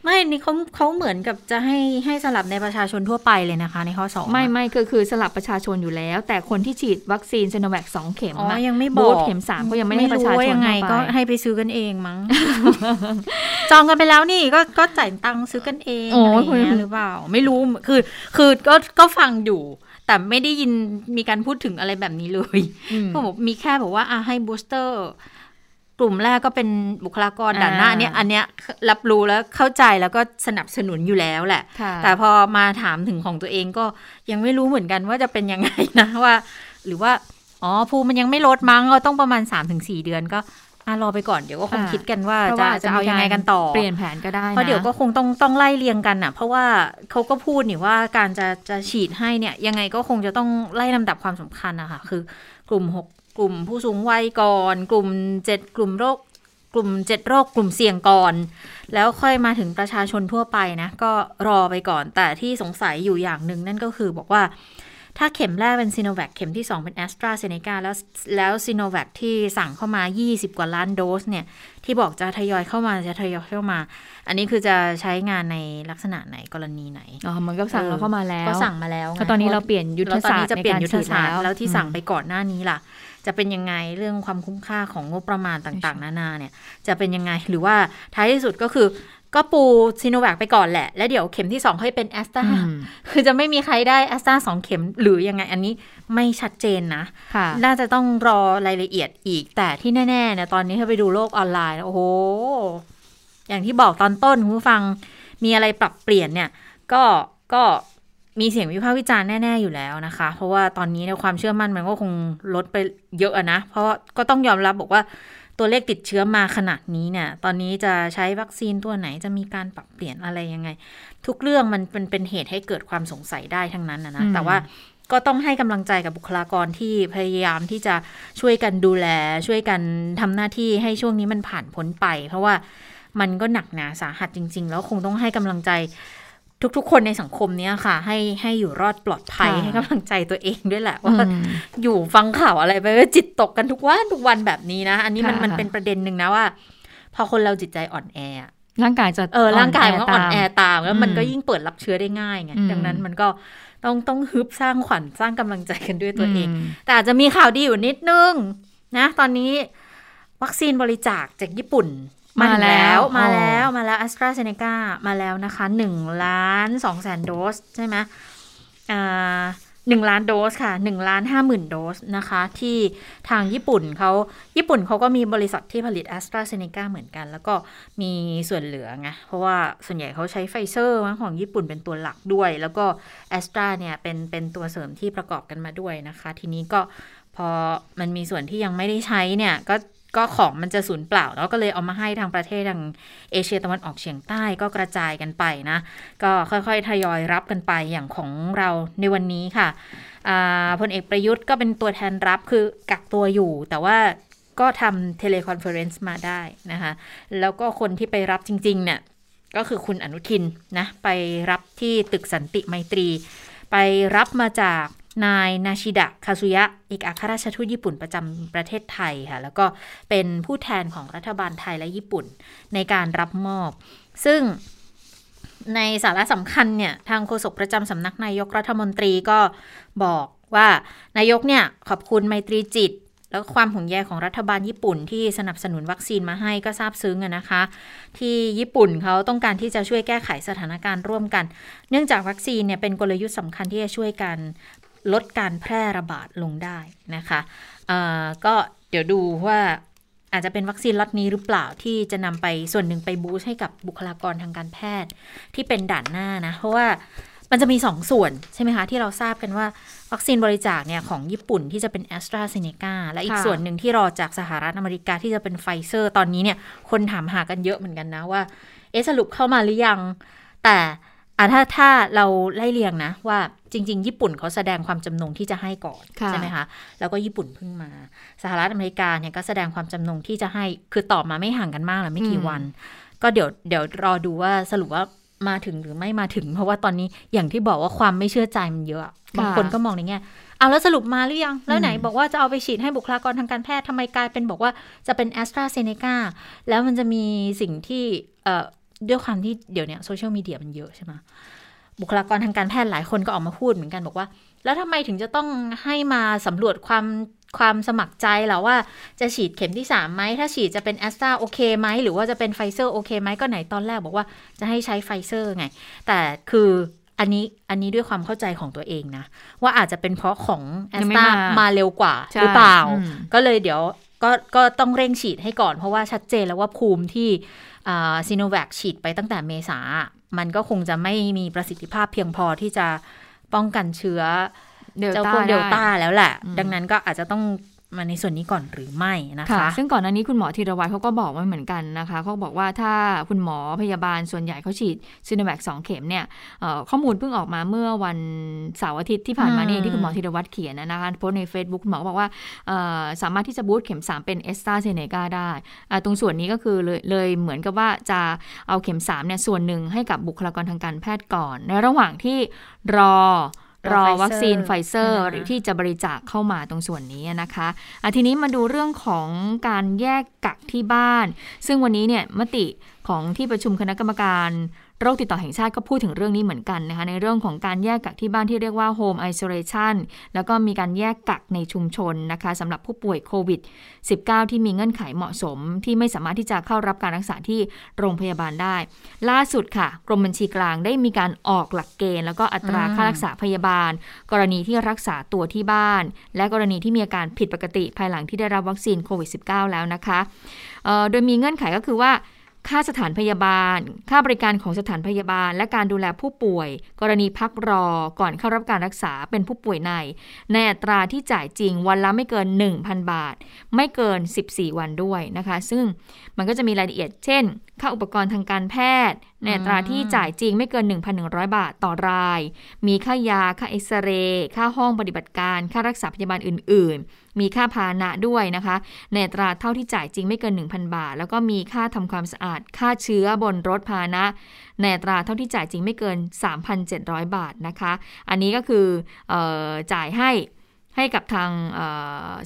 ไม่นี่เขาเขาเหมือนกับจะให้ให้สลับในประชาชนทั่วไปเลยนะคะ ในข้อสอง
ไม่ไม่คือคือสลับประชาชนอยู่แล้ว แต่คนที่ฉีดวัคซีนซโนแวคสองเข็ม
อ๋อยังไม่บอก
เข็มสามก็ยังไม่ให้ประชาชน
ยังไงก็ให้ไปซื้อกันเองมั้ง จองกันไปแล้วนี่ก็ก็จ่ายตังค์ซื้อกันเองอะไรอย่างเงี้ยหรือเปล่า ไม่รู้คือ คือก็ก็ฟังอยู่แต่ไม่ได้ยินมีการพูดถึงอะไรแบบนี้เลยเขาบอกมีแค่บอกว่าอะให้บูสเตอร์ กลุ่มแรกก็เป็นบุคลากรด่านหน้าเนี้ยอันเนี้ยรับรู้แล้วเข้าใจแล้วก็สนับสนุนอยู่แล้วแหละ แต่พอมาถามถึงของตัวเองก็ยังไม่รู้เหมือนกันว่าจะเป็นยังไงนะว่า หรือว่าอ๋อภูมิมันยังไม่ลดมั้งเราต้องประมาณ3สเดือนก็รอไปก่อนเดี๋ยวก็คงคิดกันว่าจะจะเอายังไงกันต่อ
เปลี่ยนแผนก็ได้
เพราะเดี๋ยวก็คงต้องต้องไล่เรียงกันอะ เพราะว่าเขาก็พูดนี่ว่าการจะจะฉีดให้เนี่ยยังไงก็คงจะต้องไล่ลำดับความสำคัญอะค่ะคือกลุ่มหก กลุ่มผู้สูงวัยก่อน กลุ่มเจ็ดกลุ่มโรค กลุ่มเจ็ดโรค กลุ่มเสี่ยงก่อน แล้วค่อยมาถึงประชาชนทั่วไปนะ ก็รอไปก่อน แต่ที่สงสัยอยู่อย่างหนึ่งนั่นก็คือบอกว่าถ้าเข็มแรกเป็นซีโนแวคเข็มที่ 2 เป็นแอสตราเซเนกาแล้วแล้วซีโนแวคที่สั่งเข้ามา 20 กว่าล้านโดสเนี่ย ที่บอกจะทยอยเข้ามาจะทยอยเข้ามา อันนี้คือจะใช้งานในลักษณะไหนกรณีไหน
อ๋อเหมือนกับสั่งเราเข้ามาแล้ว
ก็สั่งมาแล้วไง
ก็ตอนนี้เราเปลี่ยนยุทธศาสตร์
แล้วตอนนี้จะเปลี่ยน
ในการ
ยุทธศาสตร์
ฉีดแล้ว
แล้วที่สั่ง
อืม
ไปก่อนหน้านี้ล่ะ จะเป็นยังไงเรื่องความคุ้มค่าของงบประมาณต่างๆ นานาเนี่ยจะเป็นยังไงหรือว่าท้ายที่สุดก็คือก็ปูซีโนแวคไปก่อนแหละ แล้วเดี๋ยวเข็มที่2ค่อยเป็นแอสตรา
อืม
คือจะไม่มีใครได้แอสตราสองเข็มหรือยังไงอันนี้ไม่ชัดเจนนะ
ค่ะ
น่าจะต้องรอรายละเอียดอีก แต่ที่แน่ๆเนี่ยตอนนี้ถ้าไปดูโลกออนไลน์ โอ้โห อย่างที่บอกตอนต้นคุณผู้ฟังมีอะไรปรับเปลี่ยนเนี่ย ก็ก็ มีเสียงวิพากษ์วิจารณ์แน่ ๆ อยู่แล้วนะคะ เพราะว่าตอนนี้เนี่ยความเชื่อมั่นมันก็คงลดไปเยอะอะนะ เพราะว่าก็ต้องยอมรับบอกว่าตัวเลขติดเชื้อมาขนาดนี้เนี่ย ตอนนี้จะใช้วัคซีนตัวไหนจะมีการปรับเปลี่ยนอะไรยังไง ทุกเรื่องมันเป็นเป็นเหตุให้เกิดความสงสัยได้ทั้งนั้นนะนะ
อืม
แต่ว่าก็ต้องให้กำลังใจกับบุคลากรที่พยายามที่จะช่วยกันดูแล ช่วยกันทำหน้าที่ให้ช่วงนี้มันผ่านพ้นไป เพราะว่ามันก็หนักหนาสาหัสจริง ๆ แล้วคงต้องให้กำลังใจ ทุกๆ คนในสังคมเนี้ยค่ะ ให้ให้อยู่รอดปลอดภัย
ค่ะ
ให้กำลังใจตัวเองด้วยแหละ
อื
ว่า
ม
อยู่ฟังข่าวอะไรไปว่าจิตตกกันทุกวันทุกวันแบบนี้นะ อันนี้มัน
ค่ะ
มันเป็นประเด็นหนึ่งนะว่า พอคนเราจิตใจอ่อนแออะ
ร่างกายจะ
เออร่างกายมันก็อ่อนแอ
ตาม
ตามแล้วมัน
อืม
ก็ยิ่งเปิดรับเชื้อได้ง่ายไง
อืม
ดังนั้นมันก็ต้องต้องฮึบสร้างขวัญสร้างกำลังใจกันด้วยตัวเอง
ม
แต่อาจจะมีข่าวดีอยู่นิดนึงนะ ตอนนี้วัคซีนบริจาคจากญี่ปุ่น
มาแล้ว
มา
อ๋อ
แล้วมาแล้ว a s t r a z เซ e c a มาแล้วนะคะ1ล้าน2แสนโดสใช่ไหมอ่าหนึ่งล้านโดสค่ะหนึ่งล้านห้าหมื่นโดสนะคะ ที่ทางญี่ปุ่นเขาญี่ปุ่นเขาก็มีบริษัทที่ผลิต a s t r a z เซ e c a เหมือนกัน แล้วก็มีส่วนเหลือไงเพราะว่าส่วนใหญ่เขาใช้ไฟเซอร์ของญี่ปุ่นเป็นตัวหลักด้วย แล้วก็ a s t r a เนี่ยเป็นเป็นตัวเสริมที่ประกอบกันมาด้วยนะคะ ทีนี้ก็พอมันมีส่วนที่ยังไม่ได้ใช้เนี่ย ก็ ก็ของมันจะสูญเปล่าแล้วก็เลยเอามาให้ทางประเทศทางเอเชียตะวันออกเฉียงใต้ก็กระจายกันไปนะ ก็ค่อยๆทยอยรับกันไปอย่างของเราในวันนี้ค่ะพลเอกประยุทธ์ก็เป็นตัวแทนรับคือกักตัวอยู่ แต่ว่าก็ทำ teleconference มาได้นะคะ แล้วก็คนที่ไปรับจริง ๆ เนี่ย ก็คือคุณอนุทินนะ ไปรับที่ตึกสันติไมตรี ไปรับมาจาก นายนาชิดะคาซุยะเอกอัครราชทูตญี่ปุ่นประจำประเทศไทยค่ะ แล้วก็เป็นผู้แทนของรัฐบาลไทยและญี่ปุ่นในการรับมอบ ซึ่งในสาระสำคัญเนี่ย ทางโฆษกประจำสำนักนายกรัฐมนตรีก็บอกว่านายกเนี่ย ขอบคุณไมตรีจิต แล้วความห่วงใยของรัฐบาลญี่ปุ่นที่สนับสนุนวัคซีนมาให้ก็ซาบซึ้งอะนะคะ ที่ญี่ปุ่นเขาต้องการที่จะช่วยแก้ไขสถานการณ์ร่วมกัน เนื่องจากวัคซีนเนี่ยเป็นกลยุทธ์สำคัญที่จะช่วยกัน ลดการแพร่ระบาดลงได้นะคะเอ่อก็เดี๋ยวดูว่าอาจจะเป็นวัคซีนล็อตนี้หรือเปล่าที่จะนำไปส่วนหนึ่งไป boost ให้กับบุคลากรทางการแพทย์ที่เป็นด่านหน้านะ เพราะว่ามันจะมีสองส่วนใช่ไหมคะ ที่เราทราบกันว่าวัคซีนบริจาคเนี่ยของญี่ปุ่นที่จะเป็นแอสตราเซเนกาและอีกส่วนหนึ่งที่รอจากสหรัฐอเมริกาที่จะเป็นไฟเซอร์ ตอนนี้เนี่ยคนถามหากันเยอะเหมือนกันนะว่า เอสรุปเข้ามาหรือยัง แต่ อะถ้าถ้าเราไล่เรียงนะ ว่าจริง ๆ ญี่ปุ่นเขาแสดงความจำนงที่จะให้ก่อน
ค่ะ
ใช่ไหมคะแล้วก็ญี่ปุ่นเพิ่งมาสหรัฐอเมริกาเนี่ยก็แสดงความจำนงที่จะให้คือตอบมาไม่ห่างกันมากหรอกไม่กี่วัน ก็เดี๋ยวเดี๋ยวรอดูว่าสรุปว่ามาถึงหรือไม่มาถึง เพราะว่าตอนนี้อย่างที่บอกว่าความไม่เชื่อใจมันเยอะบางคนก็มองในแง่เอาแล้วสรุปมาหรือยัง แล้วไหนบอกว่าจะเอาไปฉีดให้บุคลากรทางการแพทย์ทำไมกลายเป็นบอกว่าจะเป็นแอสตราเซเนกาแล้วมันจะมีสิ่งที่เอ่อ ด้วยความที่เดี๋ยวเนี้ยโซเชียลมีเดียมันเยอะใช่ไหมบุคลากรทางการแพทย์หลายคนก็ออกมาพูดเหมือนกันบอกว่า แล้วทำไมถึงจะต้องให้มาสำรวจความความสมัครใจเหรอว่าจะฉีดเข็มที่3ไหมถ้าฉีดจะเป็นแอสตราโอเคไหมหรือว่าจะเป็นไฟเซอร์โอเคไหมก็ไหนตอนแรกบอกว่าจะให้ใช้ไฟเซอร์ไง แต่คืออันนี้อันนี้ด้วยความเข้าใจของตัวเองนะ ว่าอาจจะเป็นเพราะของแอ
ยั
ส
งไม่
ตรา
มา
มาเร็วกว่า
ใช่
หรือเปล่า
อืม
ก็เลยเดี๋ยวก็ก็ต้องเร่งฉีดให้ก่อนเพราะว่าชัดเจนแล้วว่าภูมิที่ ซีโนแวคฉีดไปตั้งแต่เมษา มันก็คงจะไม่มีประสิทธิภาพเพียงพอที่จะป้องกันเชื้อ
เดล
เจ้า
ต้า
พวกเดลต้า
ได้
แล้วแหละ
อืม
ดังนั้นก็อาจจะต้อง มาในส่วนนี้ก่อนหรือไม่นะ
ค่ะ
คะ
ซึ่งก่อนหน้านี้คุณหมอธีรวัตรเขาก็บอกไว้เหมือนกันนะคะเขาบอกว่าถ้าคุณหมอพยาบาลส่วนใหญ่เขาฉีดซีโนแวคสองเข็มเนี่ยเอ่อข้อมูลเพิ่งออกมาเมื่อวันเสาร์อาทิตย์ที่ผ่านมานี่เองที่คุณหมอธีระวัฒน์เขียนนะคะโพสต์ใน Facebook คุณหมอก็บอกว่าเอ่อสามารถที่จะ boost เข็ม 3 เป็นแอสตราเซเนกาได้อ่าตรงส่วนนี้ก็คือเลยเลยเหมือนกับว่าจะเอาเข็ม3เนี่ยส่วนหนึ่งให้กับบุคลากรทางการแพทย์ก่อน ในระหว่างที่รอ รอวัคซีนไฟเซอร์หรือที่จะบริจาคเข้ามาตรงส่วนนี้นะคะอะทีนี้มาดูเรื่องของการแยกกักที่บ้าน ซึ่งวันนี้เนี่ยมติของที่ประชุมคณะกรรมการ โรคติดต่อแห่งชาติก็พูดถึงเรื่องนี้เหมือนกันนะคะในเรื่องของการแยกกักที่บ้านที่เรียกว่า home isolation แล้วก็มีการแยกกักในชุมชนนะคะสำหรับผู้ป่วยโควิด -19 ที่มีเงื่อนไขเหมาะสม ที่ไม่สามารถที่จะเข้ารับการรักษาที่โรงพยาบาลได้ ล่าสุดค่ะ กรมบัญชีกลางได้มีการออกหลักเกณฑ์ แล้วก็อัตราค่ารักษาพยาบาล กรณีที่รักษาตัวที่บ้าน และกรณีที่มีอาการผิดปกติภายหลังที่ได้รับวัคซีนโควิด -19 แล้วนะคะโดยมีเงื่อนไขก็คือว่า ค่าสถานพยาบาล ค่าบริการของสถานพยาบาล และการดูแลผู้ป่วย กรณีพักรอก่อนเข้ารับการรักษาเป็นผู้ป่วยใน ในอัตราที่จ่ายจริงวันละไม่เกิน 1,000 บาท ไม่เกิน 14 วันด้วยนะคะ ซึ่ง มันก็จะมีรายละเอียด เช่น ค่าอุปกรณ์ทางการแพทย์ ในอัตราที่จ่ายจริงไม่เกิน 1,100 บาทต่อราย มีค่ายา ค่าเอ็กซเรย์ ค่าห้องปฏิบัติการ ค่ารักษาพยาบาลอื่น ๆ มีค่าพาหนะด้วยนะคะ ในอัตราเท่าที่จ่ายจริงไม่เกิน 1,000 บาท แล้วก็มีค่าทำความสะอาด ค่าเชื้อบนรถพาหนะ ในอัตราเท่าที่จ่ายจริงไม่เกิน 3,700 บาทนะคะ อันนี้ก็คืออจ่ายให้ให้กับทาง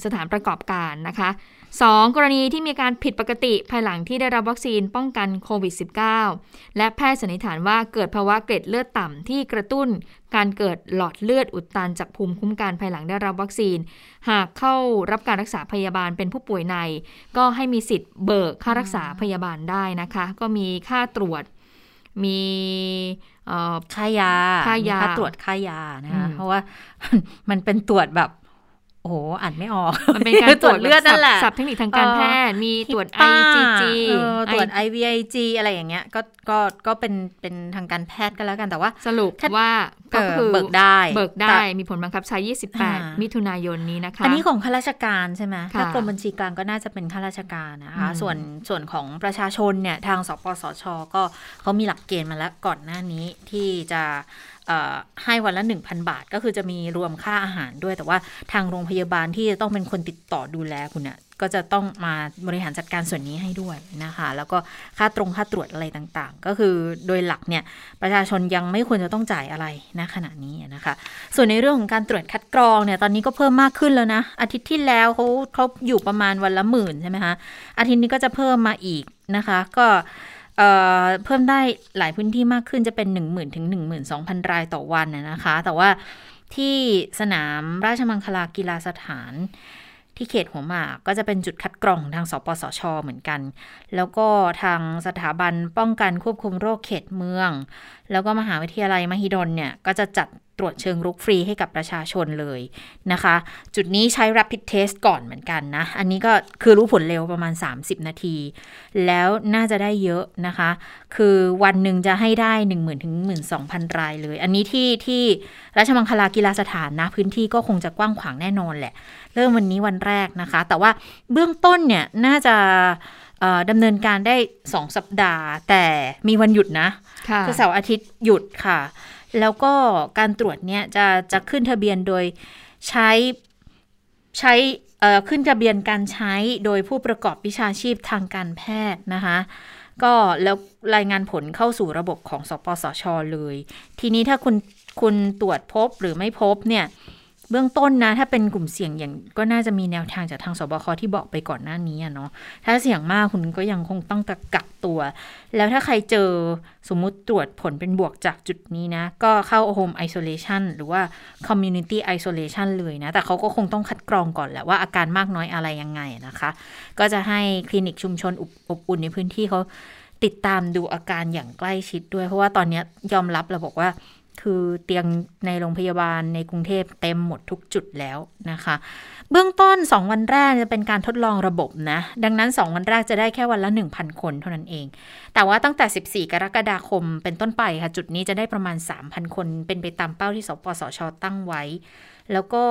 สถานประกอบการนะคะ 2. กรณีที่มีการผิดปกติภายหลังที่ได้รับวัคซีนป้องกันโควิด -19 และแพทย์สันนิษฐานว่าเกิดภาวะเกล็ดเลือดต่ำที่กระตุ้น การเกิดหลอดเลือดอุดตันจากภูมิคุ้มกันภายหลังได้รับวัคซีน หากเข้ารับการรักษาพยาบาลเป็นผู้ป่วยใน ก็ให้มีสิทธิ์เบิกค่ารักษาพยาบาลได้นะคะ ก็มีค่าตรวจมี
ค่ายา
ค่ายา
ตรวจค่ายานะคะเพราะว่ามันเป็นตรวจแบบ โอ้โหอ่านไม่ออก
มันเป็นการตรวจเลือดนั่นแหละสับเทคนิคทางการแพทย์มีตรวจ IgG
ตรวจ IVIG อะไรอย่างเงี้ยก็ก็ก็เป็นเป็นทางการแพทย์ก็แล้วกันแต่ว่า
สรุปว่า
ก็คือเบิกได้
เบิกได้มีผลบังคับใช้ 28 มิถุนายนนี้นะคะ
อันนี้ของข้าราชการใช่ไหมถ้ากรมบัญชีกลางก็น่าจะเป็นข้าราชการนะคะส่วนส่วนของประชาชนเนี่ยทางสปสช ก็เขามีหลักเกณฑ์มาแล้วก่อนหน้านี้ที่จะ ให้วันละ 1,000 บาท ก็คือจะมีรวมค่าอาหารด้วย แต่ว่าทางโรงพยาบาลที่จะต้องเป็นคนติดต่อดูแลคุณเนี่ยก็จะต้องมาบริหารจัดการส่วนนี้ให้ด้วยนะคะ แล้วก็ค่าตรงค่าตรวจอะไรต่างๆ ก็คือโดยหลักเนี่ยประชาชนยังไม่ควรจะต้องจ่ายอะไรณขณะนี้นะคะ ส่วนในเรื่องของการตรวจคัดกรองเนี่ยตอนนี้ก็เพิ่มมากขึ้นแล้วนะ อาทิตย์ที่แล้วเขาเขาอยู่ประมาณวันละหมื่นใช่ไหมคะอาทิตย์นี้ก็จะเพิ่มมาอีกนะคะ ก็ เพิ่มได้หลายพื้นที่มากขึ้นจะเป็น 1 0,000ถึง12,000 รายต่อวันนะคะ แต่ว่าที่สนามราชมังคลากีฬาสถานที่เขตหัวหมากก็จะเป็นจุดคัดกรองทางสปสช เหมือนกัน แล้วก็ทางสถาบันป้องกันควบคุมโรคเขตเมือง แล้วก็มหาวิทยาลัยมหิดลเนี่ยก็จะจัด ตรวจเชิงรุกฟรีให้กับประชาชนเลยนะคะ จุดนี้ใช้ rapid test ก่อนเหมือนกันนะ อันนี้ก็คือรู้ผลเร็วประมาณ 30 นาที แล้วน่าจะได้เยอะนะคะ คือวันหนึ่งจะให้ได้ 1 0,000ถึง12,000 รายเลย อันนี้ที่ที่ราชมังคลากีฬาสถานนะ พื้นที่ก็คงจะกว้างขวางแน่นอนแหละ เริ่มวันนี้วันแรกนะคะ แต่ว่าเบื้องต้นเนี่ยน่าจะดำเนินการได้ 2 สัปดาห์ แต่มีวันหยุดนะ คือเสาร์อาทิตย์หยุดค่ะ แล้วก็การตรวจเนี่ยจะจะขึ้นทะเบียนโดยใช้ใช้ขึ้นทะเบียนการใช้โดยผู้ประกอบวิชาชีพทางการแพทย์นะคะ ก็แล้วรายงานผลเข้าสู่ระบบของสปสชเลย ทีนี้ถ้าคุณคุณตรวจพบหรือไม่พบเนี่ย เบื้องต้นนะ ถ้าเป็นกลุ่มเสี่ยงอย่างก็น่าจะมีแนวทางจากทางสบคที่บอกไปก่อนหน้านี้เนาะถ้าเสี่ยงมากคุณก็ยังคงต้องกักตัว แล้วถ้าใครเจอสมมุติตรวจผลเป็นบวกจากจุดนี้นะ ก็เข้า home isolation หรือว่า community isolation เลยนะ แต่เขาก็คงต้องคัดกรองก่อนแหละว่าอาการมากน้อยอะไรยังไงนะคะ ก็จะให้คลินิกชุมชนอบอุ่นในพื้นที่เขาติดตามดูอาการอย่างใกล้ชิดด้วย เพราะว่าตอนนี้ยอมรับเราบอกว่า คือเตียงในโรงพยาบาลในกรุงเทพเต็มหมดทุกจุดแล้วนะคะ เบื้องต้น 2 วันแรกจะเป็นการทดลองระบบนะ ดังนั้น 2 วันแรกจะได้แค่วันละ 1,000 คนเท่านั้นเอง แต่ว่าตั้งแต่ 14 กรกฎาคมเป็นต้นไปค่ะ จุดนี้จะได้ประมาณ 3,000 คน เป็นไปตามเป้าที่สปสช ตั้งไว้ แล้วก็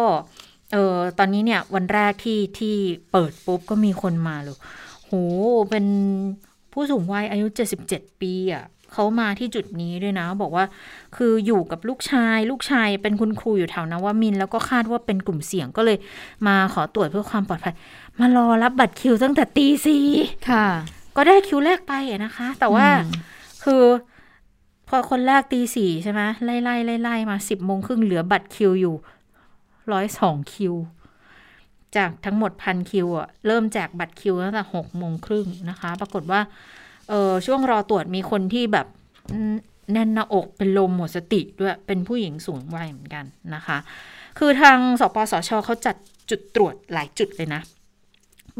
เออตอนนี้เนี่ยวันแรกที่ที่เปิดปุ๊บก็มีคนมาเลยโหเป็นผู้สูงวัยอายุ 77 ปีอะ่ะ เขามาที่จุดนี้ด้วยนะ บอกว่า คืออยู่กับลูกชาย ลูกชายเป็นคุณครูอยู่แถวนวมิน แล้วก็คาดว่าเป็นกลุ่มเสี่ยงก็เลยมาขอตรวจเพื่อความปลอดภัย มารอรับบัตรคิวตั้งแต่ตีสี่
ค่ะ
ก็ได้คิวแรกไปนะคะ แต่ว่าคือพอคนแรกตีสี่ใช่ไหมไล่ไล่ไล่ไล่มาสิบโมงครึ่งเหลือบัตรคิวอยู่ร้อยสองคิว จากทั้งหมดพันคิวอะเริ่มแจกบัตรคิวตั้งแต่หกโมงครึ่งนะคะ ปรากฏว่า เออช่วงรอตรวจมีคนที่แบบแน่นหน้าอกเป็นลมหมดสติด้วยเป็นผู้หญิงสูงวัยเหมือนกันนะคะ คือทางสปสชเขาจัดจุดตรวจหลายจุดเลยนะ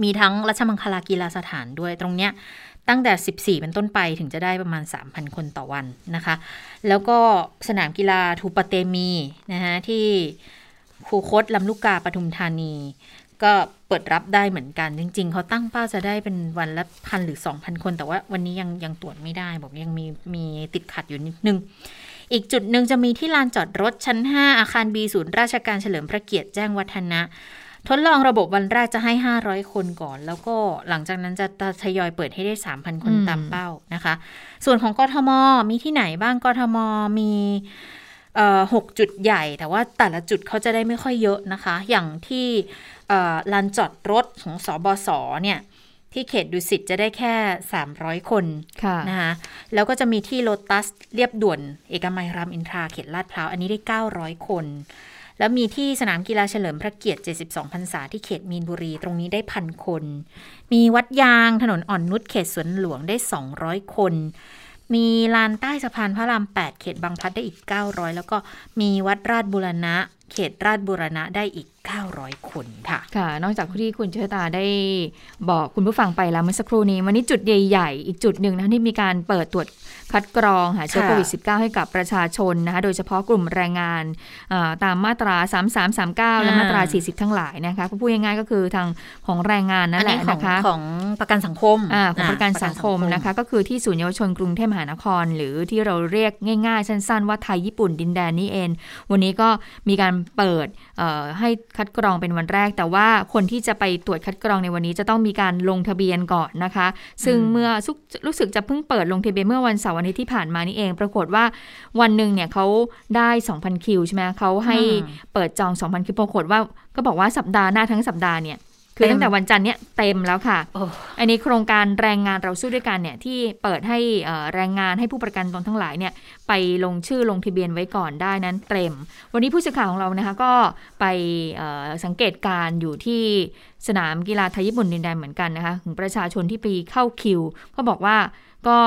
มีทั้งรัชมังคลากีฬาสถานด้วยตรงเนี้ยตั้งแต่ 14 เป็นต้นไปถึงจะได้ประมาณ 3,000 คนต่อวันนะคะ แล้วก็สนามกีฬาทูปเตมีนะคะที่คูคตลำลูกกาปทุมธานี ก็เปิดรับได้เหมือนกัน จริง ๆ เขาตั้งเป้าจะได้เป็นวันละพันหรือ2,000คน แต่ว่าวันนี้ยังยังตรวจไม่ได้ บอกยังมีมีติดขัดอยู่นิดนึง อีกจุดหนึ่งจะมีที่ลานจอดรถชั้น 5 อาคารบีศูนย์ราชการเฉลิมพระเกียรติแจ้งวัฒนะ ทดลองระบบวันแรกจะให้ 500 คนก่อน แล้วก็หลังจากนั้นจะทยอยเปิดให้ได้ 3,000 คนตามเป้านะคะ ส่วนของกทมมีที่ไหนบ้างกทมมีหกจุดใหญ่แต่ว่าแต่ละจุดเขาจะได้ไม่ค่อยเยอะนะคะ อย่างที่ ลานจอดรถของสอบศเนี่ยที่เขตดุสิตจะได้แค่ 300 คน
คะ
นะคะแล้วก็จะมีที่โลตัสเรียบด่วน เอกมัยรามอินทราเขตลาดพร้าว อันนี้ได้ 900 คน แล้วมีที่สนามกีฬาเฉลิมพระเกียรติ 72 พรรษาที่เขตมีนบุรีตรงนี้ได้พันคน มีวัดยางถนนอ่อนนุชเขตสวนหลวงได้ 200 คน มีลานใต้สะพานพระราม 8 เขตบางพลัดได้อีก 900 แล้วก็มีวัดราชบุรณะ เขตราชบุรณะได้อีก 900 คนค่ะ
ค่ะ นอกจากที่คุณเชษตาได้บอกคุณผู้ฟังไปแล้วเมื่อสักครู่นี้ วันนี้จุดใหญ่ๆ อีกจุดหนึ่งนะที่มีการเปิดตรวจคัดกรองหาเชื้อโควิด -19 ให้กับประชาชนนะคะ โดยเฉพาะกลุ่มแรงงานตามมาตรา 3339 และมาตรา 40 ทั้งหลายนะคะพูดง่ายๆก็คือทางของแรงงานนั่นแหละนะคะ
ของประกันสังคม
อของประกันสังคมนะคะ ก็คือที่ศูนย์เยาวชนกรุงเทพมหานคร หรือที่เราเรียกง่ายๆ สั้น ๆ ว่าไทยญี่ปุ่นดินแดนนี่เอง วันนี้ก็มีการเปิดให้คัดกรองเป็นวันแรก แต่ว่าคนที่จะไปตรวจคัดกรองในวันนี้จะต้องมีการลงทะเบียนก่อนนะคะ ซึ่งเมื่อรู้สึกจะเพิ่งเปิดลงทะเบียนเมื่อวันเสาร์วันนี้ที่ผ่านมานี่เอง ปรากฏว่าวันหนึ่งเนี่ยเขาได้ 2,000 คิวใช่ไหมเขาให้เปิดจอง 2,000 คิวปรากฏว่าก็บอกว่าสัปดาห์หน้าทั้งสัปดาห์เนี่ย คือตั้งแต่วันจันทร์เนี้ยเต็มแล้วค่ะอันนี้โครงการแรงงานเราสู้ด้วยกันเนี่ยที่เปิดให้แรงงานให้ผู้ประกันตนทั้งหลายเนี่ยไปลงชื่อลงทะเบียนไว้ก่อนได้นั้นเต็ม วันนี้ผู้สื่อข่าวของเรานะคะก็ไปสังเกตการอยู่ที่สนามกีฬาไทยญี่ปุ่นดินแดนเหมือนกันนะคะถึงประชาชนที่ไปเข้าคิวก็บอกว่าก็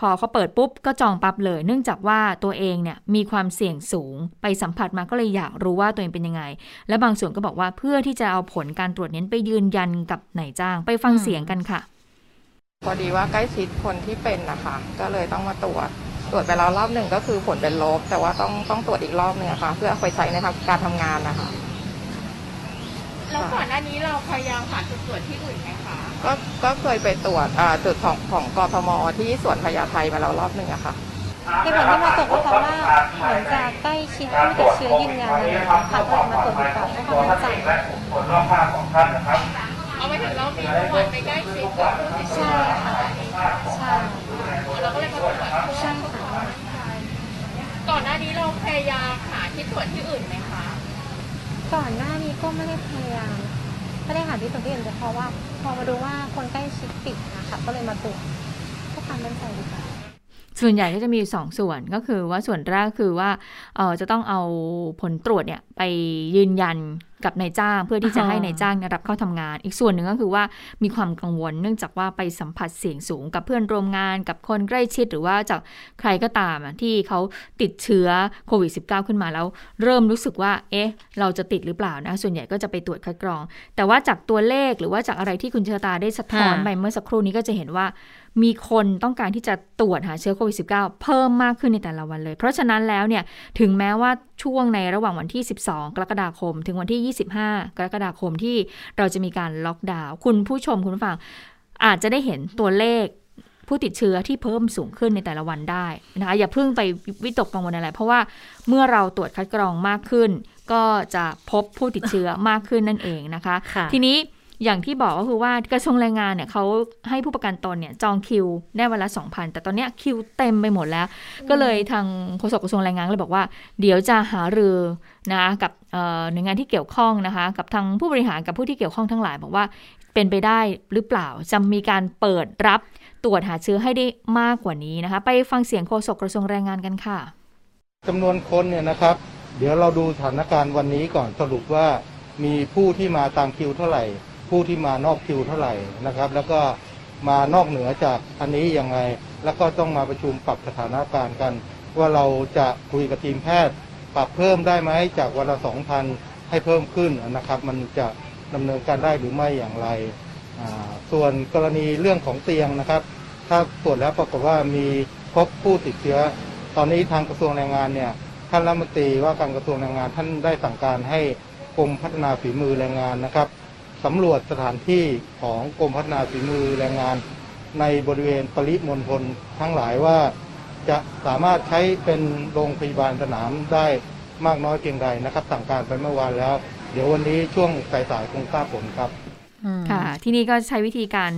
พอเขาเปิดปุ๊บก็จองปั๊บเลย เนื่องจากว่าตัวเองเนี่ยมีความเสี่ยงสูง ไปสัมผัสมาก็เลยอยากรู้ว่าตัวเองเป็นยังไง และบางส่วนก็บอกว่าเพื่อที่จะเอาผลการตรวจเนี้ไปยืนยันกับนายจ้าง ไปฟังเสียงกันค่ะ
พอดีว่าใกล้ชิดคนที่เป็นนะคะก็เลยต้องมาตรวจตรวจไปแล้วรอบหนึ่งก็คือผลเป็นลบ แต่ว่าต้องต้องตรวจอีกรอบหนึ่งค่ะเพื่อไปใช้ในการทำงานนะคะ
แล้วก่อนหน้านี้เราพยายามหาจุดตรวจที่อื่นไหมคะ
ก็ก็เคยไปตรวจจุดของของกทมที่สวนพญาไทมาแล้วรอบหนึ่งอะค่ะ
ที่ผลที่มาตรวจก็เพราะว่าเหมือนจะใกล้ชิดผู้ติดเชื้อยืนยันอะไรค่ะก็เลยมาตรวจดีกว่าให้ความมั่นใจผลรอบข้างของท่านนะครับเอาไปถึงเรามีประวัติไปใกล้ชิดกับผู้ติดเชื้อใช่ค่ะใช่เราก็เลยมาตรวจใช่ค่ะก่อนหน้านี้เราพยายามหาที่ตรวจที่อื่นไหมคะ ก่อนหน้านี้ก็ไม่ได้พยายามไม่ได้หาที่ตรวจที่อื่นแต่เพราะว่า พอมาดูว่าคนใกล้ชิดติดนะคะก็เลยมาตรวจเพื่อความมั่นใจดีกว่า
ส่วนใหญ่ก็จะมีสองส่วนก็คือว่าส่วนแรกคือว่าเออจะต้องเอาผลตรวจเนี่ยไปยืนยันกับนายจ้างเพื่อที่จะให้นายจ้างรับเข้าทำงาน อีกส่วนหนึ่งก็คือว่ามีความกังวล เนื่องจากว่าไปสัมผัสเสี่ยงสูงกับเพื่อนร่วมงานกับคนใกล้ชิดหรือว่าจากใครก็ตามที่เขาติดเชื้อโควิด -19 ขึ้นมาแล้ว เริ่มรู้สึกว่า เอ๊ะ เราจะติดหรือเปล่านะ ส่วนใหญ่ก็จะไปตรวจคัดกรอง แต่ว่าจากตัวเลขหรือว่าจากอะไรที่คุณเชอตาได้สะท้อนไปเมื่อสักครู่นี้ก็จะเห็นว่า มีคนต้องการที่จะตรวจหาเชื้อโควิด -19 เพิ่มมากขึ้นในแต่ละวันเลย เพราะฉะนั้นแล้วเนี่ยถึงแม้ว่าช่วงในระหว่างวันที่ 12 กรกฎาคม ถึงวันที่ 25 กรกฎาคมที่เราจะมีการล็อกดาวน์คุณผู้ชมคุณผู้ฟังอาจจะได้เห็นตัวเลขผู้ติดเชื้อที่เพิ่มสูงขึ้นในแต่ละวันได้นะคะอย่าเพิ่งไปวิตกกังวลอะไร เพราะว่าเมื่อเราตรวจคัดกรองมากขึ้น ก็จะพบผู้ติดเชื้อมากขึ้นนั่นเองนะคะคะทีนี้ อย่างที่บอกก็คือว่ากระทรวงแรงงานเนี่ยเขาให้ผู้ประกันตนเนี่ยจองคิวได้วันละ2,000 แต่ตอนนี้คิวเต็มไปหมดแล้ว ก็เลยทางโฆษกกระทรวงแรงงานเลยบอกว่า เดี๋ยวจะหารือนะกับหน่วยงานที่เกี่ยวข้องนะคะ กับทางผู้บริหารกับผู้ที่เกี่ยวข้องทั้งหลายบอกว่าเป็นไปได้หรือเปล่าจะมีการเปิดรับตรวจหาเชื้อให้ได้มากกว่านี้นะคะ ไปฟังเสียงโฆษกกระทรวงแรงงานกันค่ะ
จำนวนคนเนี่ยนะครับ เดี๋ยวเราดูสถานการณ์วันนี้ก่อนสรุปว่ามีผู้ที่มาตามคิวเท่าไหร่ ผู้ที่มานอกคิวเท่าไหร่นะครับ แล้วก็มานอกเหนือจากอันนี้ยังไง แล้วก็ต้องมาประชุมปรับสถานการณ์กัน ว่าเราจะคุยกับทีมแพทย์ ปรับเพิ่มได้ไหมจากวันละสองพันให้เพิ่มขึ้นนะครับ มันจะดำเนินการได้หรือไม่อย่างไร ส่วนกรณีเรื่องของเตียงนะครับ ถ้าตรวจแล้วปรากฏว่ามีพบผู้ติดเชื้อ ตอนนี้ทางกระทรวงแรงงานเนี่ยท่านรัฐมนตรีว่าการกระทรวงแรงงานท่านได้สั่งการให้กรมพัฒนาฝีมือแรงงานนะครับ สำรวจสถานที่ของกรมพัฒนาฝีมือแรงงาน ในบริเวณปริมณฑลทั้งหลายว่าจะสามารถใช้เป็นโรงพยาบาลสนามได้มากน้อยเพียงใดนะครับสั่งการไปเมื่อวานแล้ว เดี๋ยววันนี้ช่วงสายๆคงทราบผลครับ
ค่ะ ที่นี่ก็ใช้วิธีการ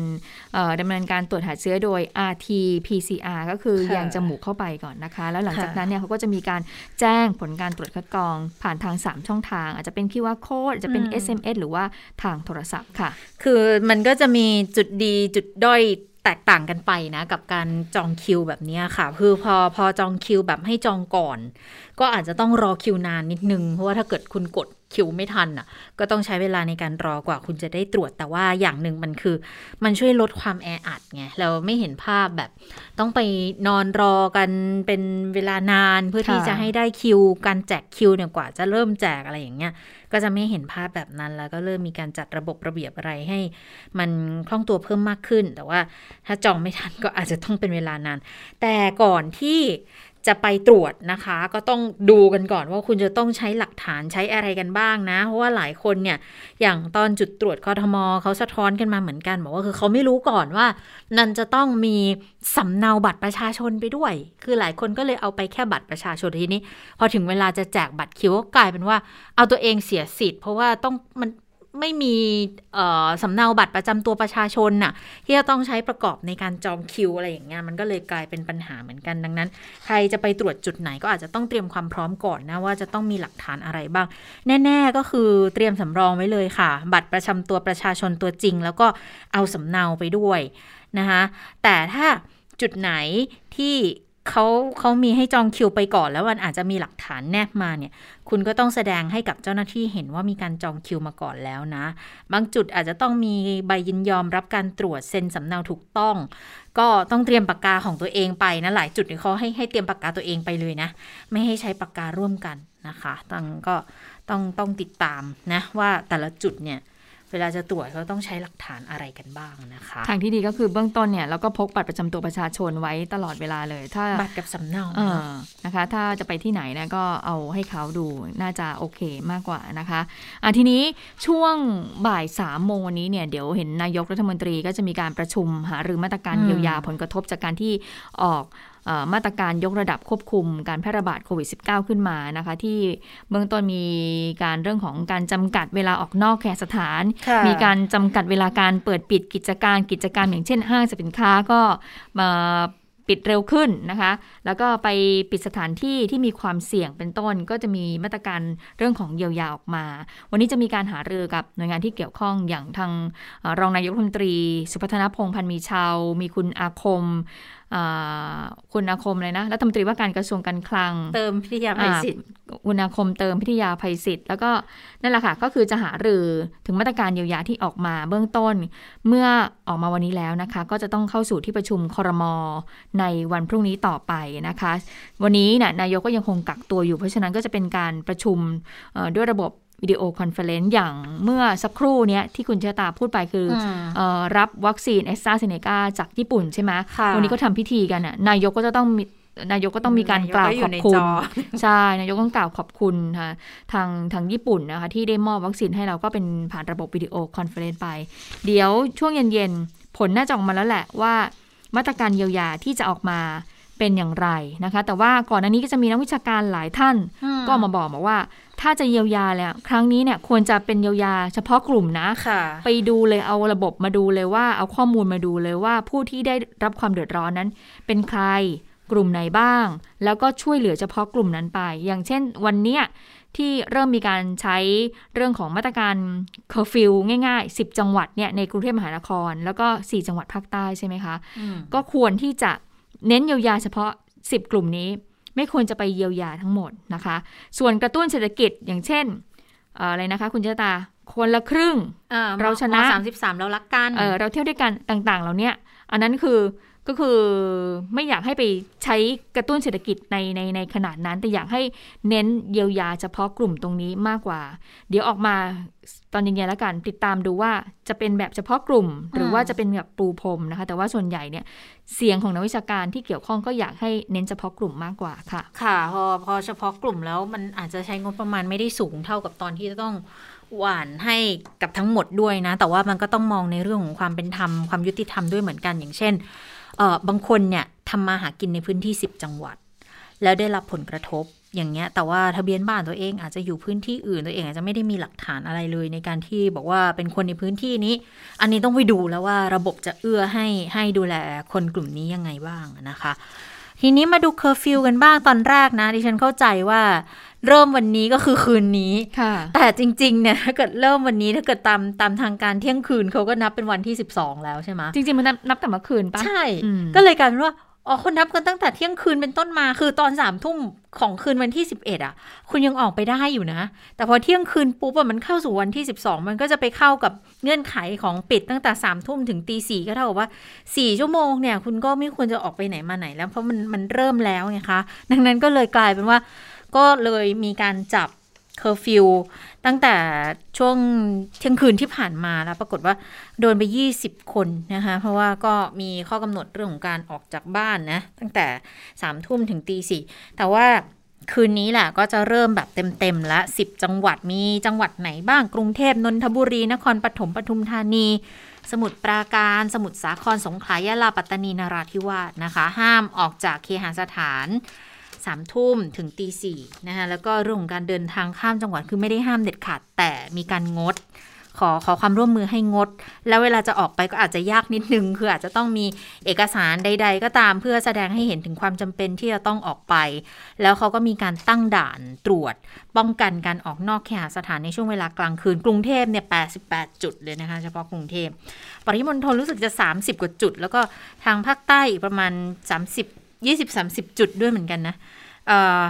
ดำเนินการตรวจหาเชื้อโดย RT-PCR ก็คือยังจมูกเข้าไปก่อนนะคะ แล้วหลังจากนั้นเนี่ยเขาก็จะมีการแจ้งผลการตรวจคัดกรอง ผ่านทาง 3 ช่องทาง อาจจะเป็น QR code อาจจะเป็น SMS หรือว่าทางโทรศัพท์ค่ะ
คือมันก็จะมีจุดดีจุดด้อยแตกต่างกันไปนะกับการจองคิวแบบนี้ค่ะ คือพอพอจองคิวแบบให้จองก่อน ก็อาจจะต้องรอคิวนานนิดนึง เพราะว่าถ้าเกิดคุณกดคิวไม่ทันอะ ก็ต้องใช้เวลาในการรอกว่าคุณจะได้ตรวจแต่ว่าอย่างหนึ่งมันคือ มันช่วยลดความแออัดไงเราไม่เห็นภาพแบบ ต้องไปนอนรอกันเป็นเวลานานเพื่อที่จะให้ได้คิว การแจกคิวเนี่ยกว่าจะเริ่มแจกอะไรอย่างเงี้ยก็จะไม่เห็นภาพแบบนั้นแล้วก็เริ่มมีการจัดระบบระเบียบอะไรให้ มันคล่องตัวเพิ่มมากขึ้น แต่ว่าถ้าจองไม่ทันก็อาจจะต้องเป็นเวลานาน แต่ก่อนที่ จะไปตรวจนะคะ ก็ต้องดูกันก่อนว่าคุณจะต้องใช้หลักฐานใช้อะไรกันบ้างนะ เพราะว่าหลายคนเนี่ยอย่างตอนจุดตรวจกทมเขาสะท้อนกันมาเหมือนกันบอกว่าคือเขาไม่รู้ก่อนว่า นันจะต้องมีสำเนาบัตรประชาชนไปด้วย คือหลายคนก็เลยเอาไปแค่บัตรประชาชนทีนี้ พอถึงเวลาจะแจกบัตรคิวก็กลายเป็นว่า เอาตัวเองเสียสิทธิ์เพราะว่าต้องมัน ไม่มีสำเนาบัตรประจำตัวประชาชนน่ะที่จะต้องใช้ประกอบในการจองคิวอะไรอย่างเงี้ยมันก็เลยกลายเป็นปัญหาเหมือนกันดังนั้น ใครจะไปตรวจจุดไหนก็อาจจะต้องเตรียมความพร้อมก่อนนะว่าจะต้องมีหลักฐานอะไรบ้าง แน่ ๆก็คือเตรียมสำรองไว้เลยค่ะ บัตรประจำตัวประชาชนตัวจริง แล้วก็เอาสำเนาไปด้วยนะคะแต่ถ้าจุดไหนที่ เขาเขามีให้จองคิวไปก่อนแล้วมันอาจจะมีหลักฐานแนบมาเนี่ย คุณก็ต้องแสดงให้กับเจ้าหน้าที่เห็นว่ามีการจองคิวมาก่อนแล้วนะ บางจุดอาจจะต้องมีใบยินยอมรับการตรวจเซ็นสำเนาถูกต้อง ก็ต้องเตรียมปากกาของตัวเองไปนะหลายจุดเขาให้ให้เตรียมปากกาตัวเองไปเลยนะ ไม่ให้ใช้ปากการ่วมกันนะคะต้องก็ต้องต้องติดตามนะว่าแต่ละจุดเนี่ย เวลาจะตรวจเขาต้องใช้หลักฐานอะไรกันบ้างนะคะ
ทางที่ดีก็คือเบื้องต้นเนี่ยเราก็พกบัตรประจำตัวประชาชนไว้ตลอดเวลาเลย ถ้า
บัตรกับสำเนา
เออนะคะ ถ้าจะไปที่ไหนนะก็เอาให้เขาดูน่าจะโอเคมากกว่านะคะอะทีนี้ช่วงบ่ายสามโมงวันนี้เนี่ยเดี๋ยวเห็นนายกรัฐมนตรีก็จะมีการประชุมหารือมาตรการเยียวยาผลกระทบจากการที่ออก มาตรการยกระดับควบคุมการแพร่ระบาดโควิด -19 ขึ้นมานะคะ ที่เบื้องต้นมีการเรื่องของการจำกัดเวลาออกนอกแคสถาน มีการจำกัดเวลาการเปิดปิดกิจการกิจการอย่างเช่น ห้างสินค้าก็มาปิดเร็วขึ้นนะคะ แล้วก็ไปปิดสถานที่ที่มีความเสี่ยงเป็นต้น ก็จะมีมาตรการเรื่องของเยียวยาออกมา วันนี้จะมีการหารือกับหน่วยงานที่เกี่ยวข้องอย่างทางรองนายกรัฐมนตรี สุพัฒนพงษ์พันมีชาว มีคุณอาคม คุณอาคมเลยนะรัฐมนตรีว่าการกระทรวงการคลัง
เติมพิทยาภัยศิษย์
คุณอาคมเติมพิทยาภัยศิษย์แล้วก็นั่นแหละค่ะก็คือจะหารือถึงมาตรการเยียวยาที่ออกมาเบื้องต้น เมื่อออกมาวันนี้แล้วนะคะ ก็จะต้องเข้าสู่ที่ประชุมคอรมอในวันพรุ่งนี้ต่อไปนะคะ วันนี้นะนายกก็ยังคงกักตัวอยู่ เพราะฉะนั้นก็จะเป็นการประชุมด้วยระบบ video conference อย่างเมื่อสักครู่เนี้ยที่คุณเชตาพูดไปคืออรับวัคซีนแอสตราเซเนกาจากญี่ปุ่นใช่ไหมวันนี้ก็ทำพิธีกันอะนายกก็จะต้องนายกก็ต้องมีการกล่าวขอบคุณใช่นายกต้องกล่าวขอบคุณค่ะทางทางญี่ปุ่นนะคะ ที่ได้มอบวัคซีนให้เราก็เป็นผ่านระบบ video conference ไป เดี๋ยวช่วงเย็นๆ ผลน่าจะออกมาแล้วแหละว่า มาตรการเยียวยาที่จะออกมา เป็นอย่างไรนะคะ แต่ว่าก่อนหน้านี้ก็จะมีนักวิชาการหลายท่าน ก็มาบอกบอกว่า ถ้าจะเยียวยาแล้วครั้งนี้เนี่ยควรจะเป็นเยียวยาเฉพาะกลุ่มนะไปดูเลยเอาระบบมาดูเลยว่า เอาข้อมูลมาดูเลยว่าผู้ที่ได้รับความเดือดร้อนนั้น เป็นใครกลุ่มไหนบ้าง แล้วก็ช่วยเหลือเฉพาะกลุ่มนั้นไป อย่างเช่นวันนี้ที่เริ่มมีการใช้เรื่องของมาตรการเคอร์ฟิวง่าย ๆ 10 จังหวัดเนี่ยในกรุงเทพมหานคร แล้วก็ 4 จังหวัดภาคใต้ใช่ไหมคะ
อืม
ก็ควรที่จะ เน้นเยียวยาเฉพาะ 10 กลุ่มนี้ ไม่ควรจะไปเยียวยาทั้งหมดนะคะ ส่วนกระตุ้นเศรษฐกิจอย่างเช่นเอ่ออะไรนะคะ คุณเจตาคนละครึ่ง
อ่ม
เราชนะ
สามสิบสามเรารักกัน
เออเราเที่ยวด้วยกันต่างๆ เหล่าเนี้ยอันนั้นคือ ก็คือไม่อยากให้ไปใช้กระตุ้นเศรษฐกิจในในในขนาดนั้น แต่อยากให้เน้นเยียวยาเฉพาะกลุ่มตรงนี้มากกว่า เดี๋ยวออกมาตอนเย็นๆแล้วกันติดตามดูว่าจะเป็นแบบเฉพาะกลุ่ม หรือว่าจะเป็นแบบปูพรมนะคะ แต่ว่าส่วนใหญ่เนี่ยเสียงของนักวิชาการที่เกี่ยวข้องก็อยากให้เน้นเฉพาะกลุ่มมากกว่าค่ะ
ค่ะ พอพอเฉพาะกลุ่มแล้วมันอาจจะใช้งบประมาณไม่ได้สูงเท่ากับตอนที่จะต้องหวานให้กับทั้งหมดด้วยนะ แต่ว่ามันก็ต้องมองในเรื่องของความเป็นธรรมความยุติธรรมด้วยเหมือนกันอย่างเช่นเออ บางคนเนี่ยทำมาหากินในพื้นที่ 10 จังหวัด แล้วได้รับผลกระทบอย่างเงี้ย แต่ว่าทะเบียนบ้านตัวเองอาจจะอยู่พื้นที่อื่นตัวเองอาจจะไม่ได้มีหลักฐานอะไรเลย ในการที่บอกว่าเป็นคนในพื้นที่นี้ อันนี้ต้องไปดูแล้วว่าระบบจะเอื้อให้ให้ดูแลคนกลุ่มนี้ยังไงบ้างนะคะ ทีนี้มาดูเคอร์ฟิวกันบ้างตอนแรกนะ ดิฉันเข้าใจว่าเริ่มวันนี้ก็คือคืนนี้
ค่ะ
แต่จริงๆ เนี่ยถ้าเกิดเริ่มวันนี้ถ้าเกิดตามตามทางการเที่ยงคืนเขาก็นับเป็นวันที่ 12 แล้วใช่ไหม
จริงๆ มันนับนับแต่เมื่อคืนปะ
ใช่
อืม
ก็เลยกลายเป็นว่า อ๋อคนนับกันตั้งแต่เที่ยงคืนเป็นต้นมา คือตอนสามทุ่มของคืนวันที่11อะ คุณยังออกไปได้อยู่นะ แต่พอเที่ยงคืนปุ๊บมันเข้าสู่วันที่12มันก็จะไปเข้ากับเงื่อนไขของปิดตั้งแต่สามทุ่มถึงตีสี่ก็เท่ากับว่าสี่ชั่วโมงเนี่ย คุณก็ไม่ควรจะออกไปไหนมาไหนแล้วเพราะมันมันเริ่มแล้วไงคะ ดังนั้นก็เลยกลายเป็นว่า ก็เลยมีการจับเคอร์ฟิว ตั้งแต่ช่วงเที่ยงคืนที่ผ่านมาแล้ว ปรากฏว่าโดนไป 20 คนนะคะ เพราะว่าก็มีข้อกำหนดเรื่องของการออกจากบ้านนะ ตั้งแต่3ามทุ่มถึงตีสี่แต่ว่าคืนนี้แหละก็จะเริ่มแบบเต็มๆละ 10 จังหวัดมีจังหวัดไหนบ้างกรุงเทพนนทบุรี นครปฐมปทุมธานี สมุทรปราการ สมุทรสาครสงขลายะลาปัตตานีนราธิวาสนะคะ ห้ามออกจากเคหสถาน สามทุ่มถึงตีสี่นะคะแล้วก็เรื่องของการเดินทางข้ามจังหวัดคือไม่ได้ห้ามเด็ดขาด แต่มีการงด ขอขอความร่วมมือให้งด แล้วเวลาจะออกไปก็อาจจะยากนิดนึง คืออาจจะต้องมีเอกสารใด ๆ ก็ตามเพื่อแสดงให้เห็นถึงความจำเป็นที่จะต้องออกไป แล้วเขาก็มีการตั้งด่านตรวจ ป้องกันการออกนอกเคหสถานในช่วงเวลากลางคืน กรุงเทพเนี่ย88 จุดเลยนะคะเฉพาะกรุงเทพปริมณฑลรู้สึกจะ 30 กว่าจุด แล้วก็ทางภาคใต้อีกประมาณ 30 20 30จุดด้วยเหมือนกันนะเอ่อ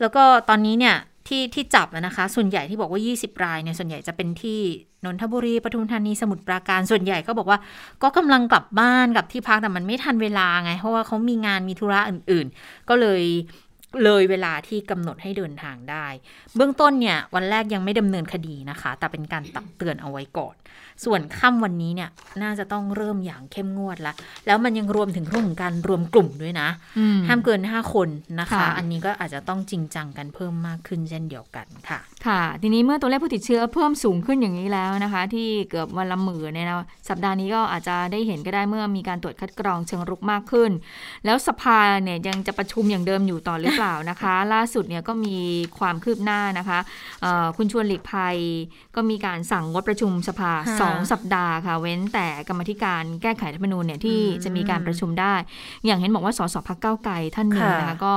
แล้วก็ตอนนี้เนี่ยที่ที่จับนะคะ ส่วนใหญ่ที่บอกว่า 20 รายเนี่ยส่วนใหญ่จะเป็นที่นนทบุรีปทุมธานีสมุทรปราการส่วนใหญ่ก็บอกว่า ก็กำลังกลับบ้านกลับที่พักแต่มันไม่ทันเวลาไง เพราะว่าเขามีงานมีธุระอื่น ๆ ก็เลยเลยเวลาที่กำหนดให้เดินทางได้ เบื้องต้นเนี่ย วันแรกยังไม่ดำเนินคดีนะคะ แต่เป็นการตักเตือนเอาไว้ก่อน ส่วนค่ำวันนี้เนี่ยน่าจะต้องเริ่มอย่างเข้มงวดละแล้วมันยังรวมถึงเรื่องของการรวมกลุ่มด้วยนะ
อืม
ห้ามเกิน 5 คนนะคะ
ค่ะ
อันนี้ก็อาจจะต้องจริงจังกันเพิ่มมากขึ้นเช่นเดียวกันค่ะ
ค่ะ ทีนี้เมื่อตัวเลขผู้ติดเชื้อเพิ่มสูงขึ้นอย่างนี้แล้วนะคะ ที่เกือบวันละหมื่นเนี่ยนะสัปดาห์นี้ก็อาจจะได้เห็นก็ได้เมื่อมีการตรวจคัดกรองเชิงรุกมากขึ้น แล้วสภาเนี่ยยังจะประชุมอย่างเดิมอยู่ต่อหรือเปล่านะคะ ล่าสุดเนี่ยก็มีความคืบหน้านะคะเอ่อคุณชวนหลีกภัยก็มีการสั่งงดประชุมสภา
ค่ะ
สองสัปดาห์ค่ะ เว้นแต่กรรมธิการแก้ไขรัฐธรรมนูญเนี่ยที่
อืม
จะมีการประชุมได้ อย่างเห็นบอกว่าสสพักเก้าวไกลท่านหนึ่ง
ค่ะ
นะคะก็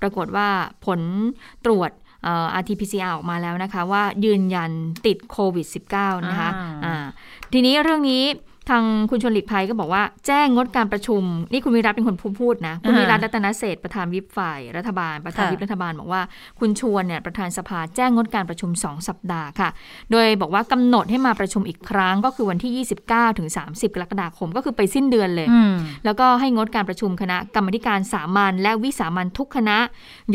ปรากฏว่าผลตรวจเอ่อ RT-PCR ออกมาแล้วนะคะ ว่ายืนยันติดโควิด -19 นะคะ
อ่า
อ่าทีนี้เรื่องนี้ ทางคุณชวนหลีกภัยก็บอกว่าแจ้งงดการประชุม นี่คุณวิรัตเป็นคนพูดพูดนะคุณ
อ่า
วิรัตรัตนเศรษฐ์ประธานวิปฝ่ายรัฐบาล ประธาน
ค่ะ
วิปรัฐบาลบอกว่า คุณชวนเนี่ยประธานสภาแจ้งงดการประชุม 2 สัปดาห์ค่ะ โดยบอกว่ากำหนดให้มาประชุมอีกครั้งก็คือวันที่ 29ถึง30 กรกฎาคมก็คือไปสิ้นเดือนเลย
อืม
แล้วก็ให้งดการประชุมคณะกรรมาธิการสามัญและวิสามัญทุกคณะ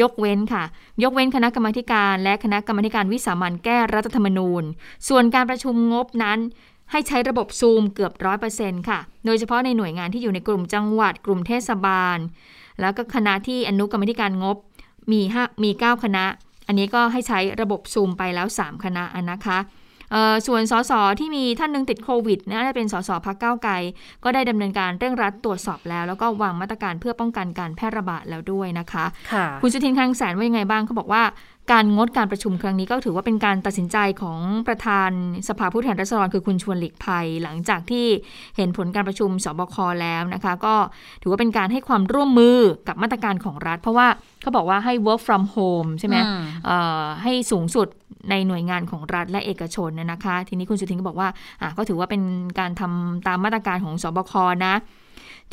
ยกเว้นค่ะ ยกเว้นคณะกรรมาธิการ และคณะกรรมาธิการวิสามัญแก้รัฐธรรมนูญ ส่วนการประชุมงบนั้น ให้ใช้ระบบซูมเกือบร้อยเปอร์เซ็นต์ค่ะ โดยเฉพาะในหน่วยงานที่อยู่ในกลุ่มจังหวัด กลุ่มเทศบาล แล้วก็คณะที่อนุกรรมาธิการงบมีห้ามีเก้าคณะ อันนี้ก็ให้ใช้ระบบซูมไปแล้ว 3 คณะอะนะคะเอ่อส่วนสสที่มีท่านหนึ่งติดโควิดน่าจะเป็นสสพักเก้าวไกลก็ได้ดำเนินการเร่งรัดตรวจสอบแล้ว แล้วก็วางมาตรการเพื่อป้องกันการแพร่ระบาดแล้วด้วยนะคะ
ค่ะ
คุณสุทินคลังแสนว่ายังไงบ้างเขาบอกว่า การงดการประชุมครั้งนี้ก็ถือว่าเป็นการตัดสินใจของประธานสภาผู้แทนราษฎรคือคุณชวนหลีกภัย หลังจากที่เห็นผลการประชุมสบคแล้วนะคะ ก็ถือว่าเป็นการให้ความร่วมมือกับมาตรการของรัฐ เพราะว่าเขาบอกว่าให้ work from home ใช่ไหม
อืม
เอ่อให้สูงสุดในหน่วยงานของรัฐและเอกชนนะนะคะ ทีนี้คุณสุทินก็บอกว่าอะก็ถือว่าเป็นการทำตามมาตรการของสบคนะ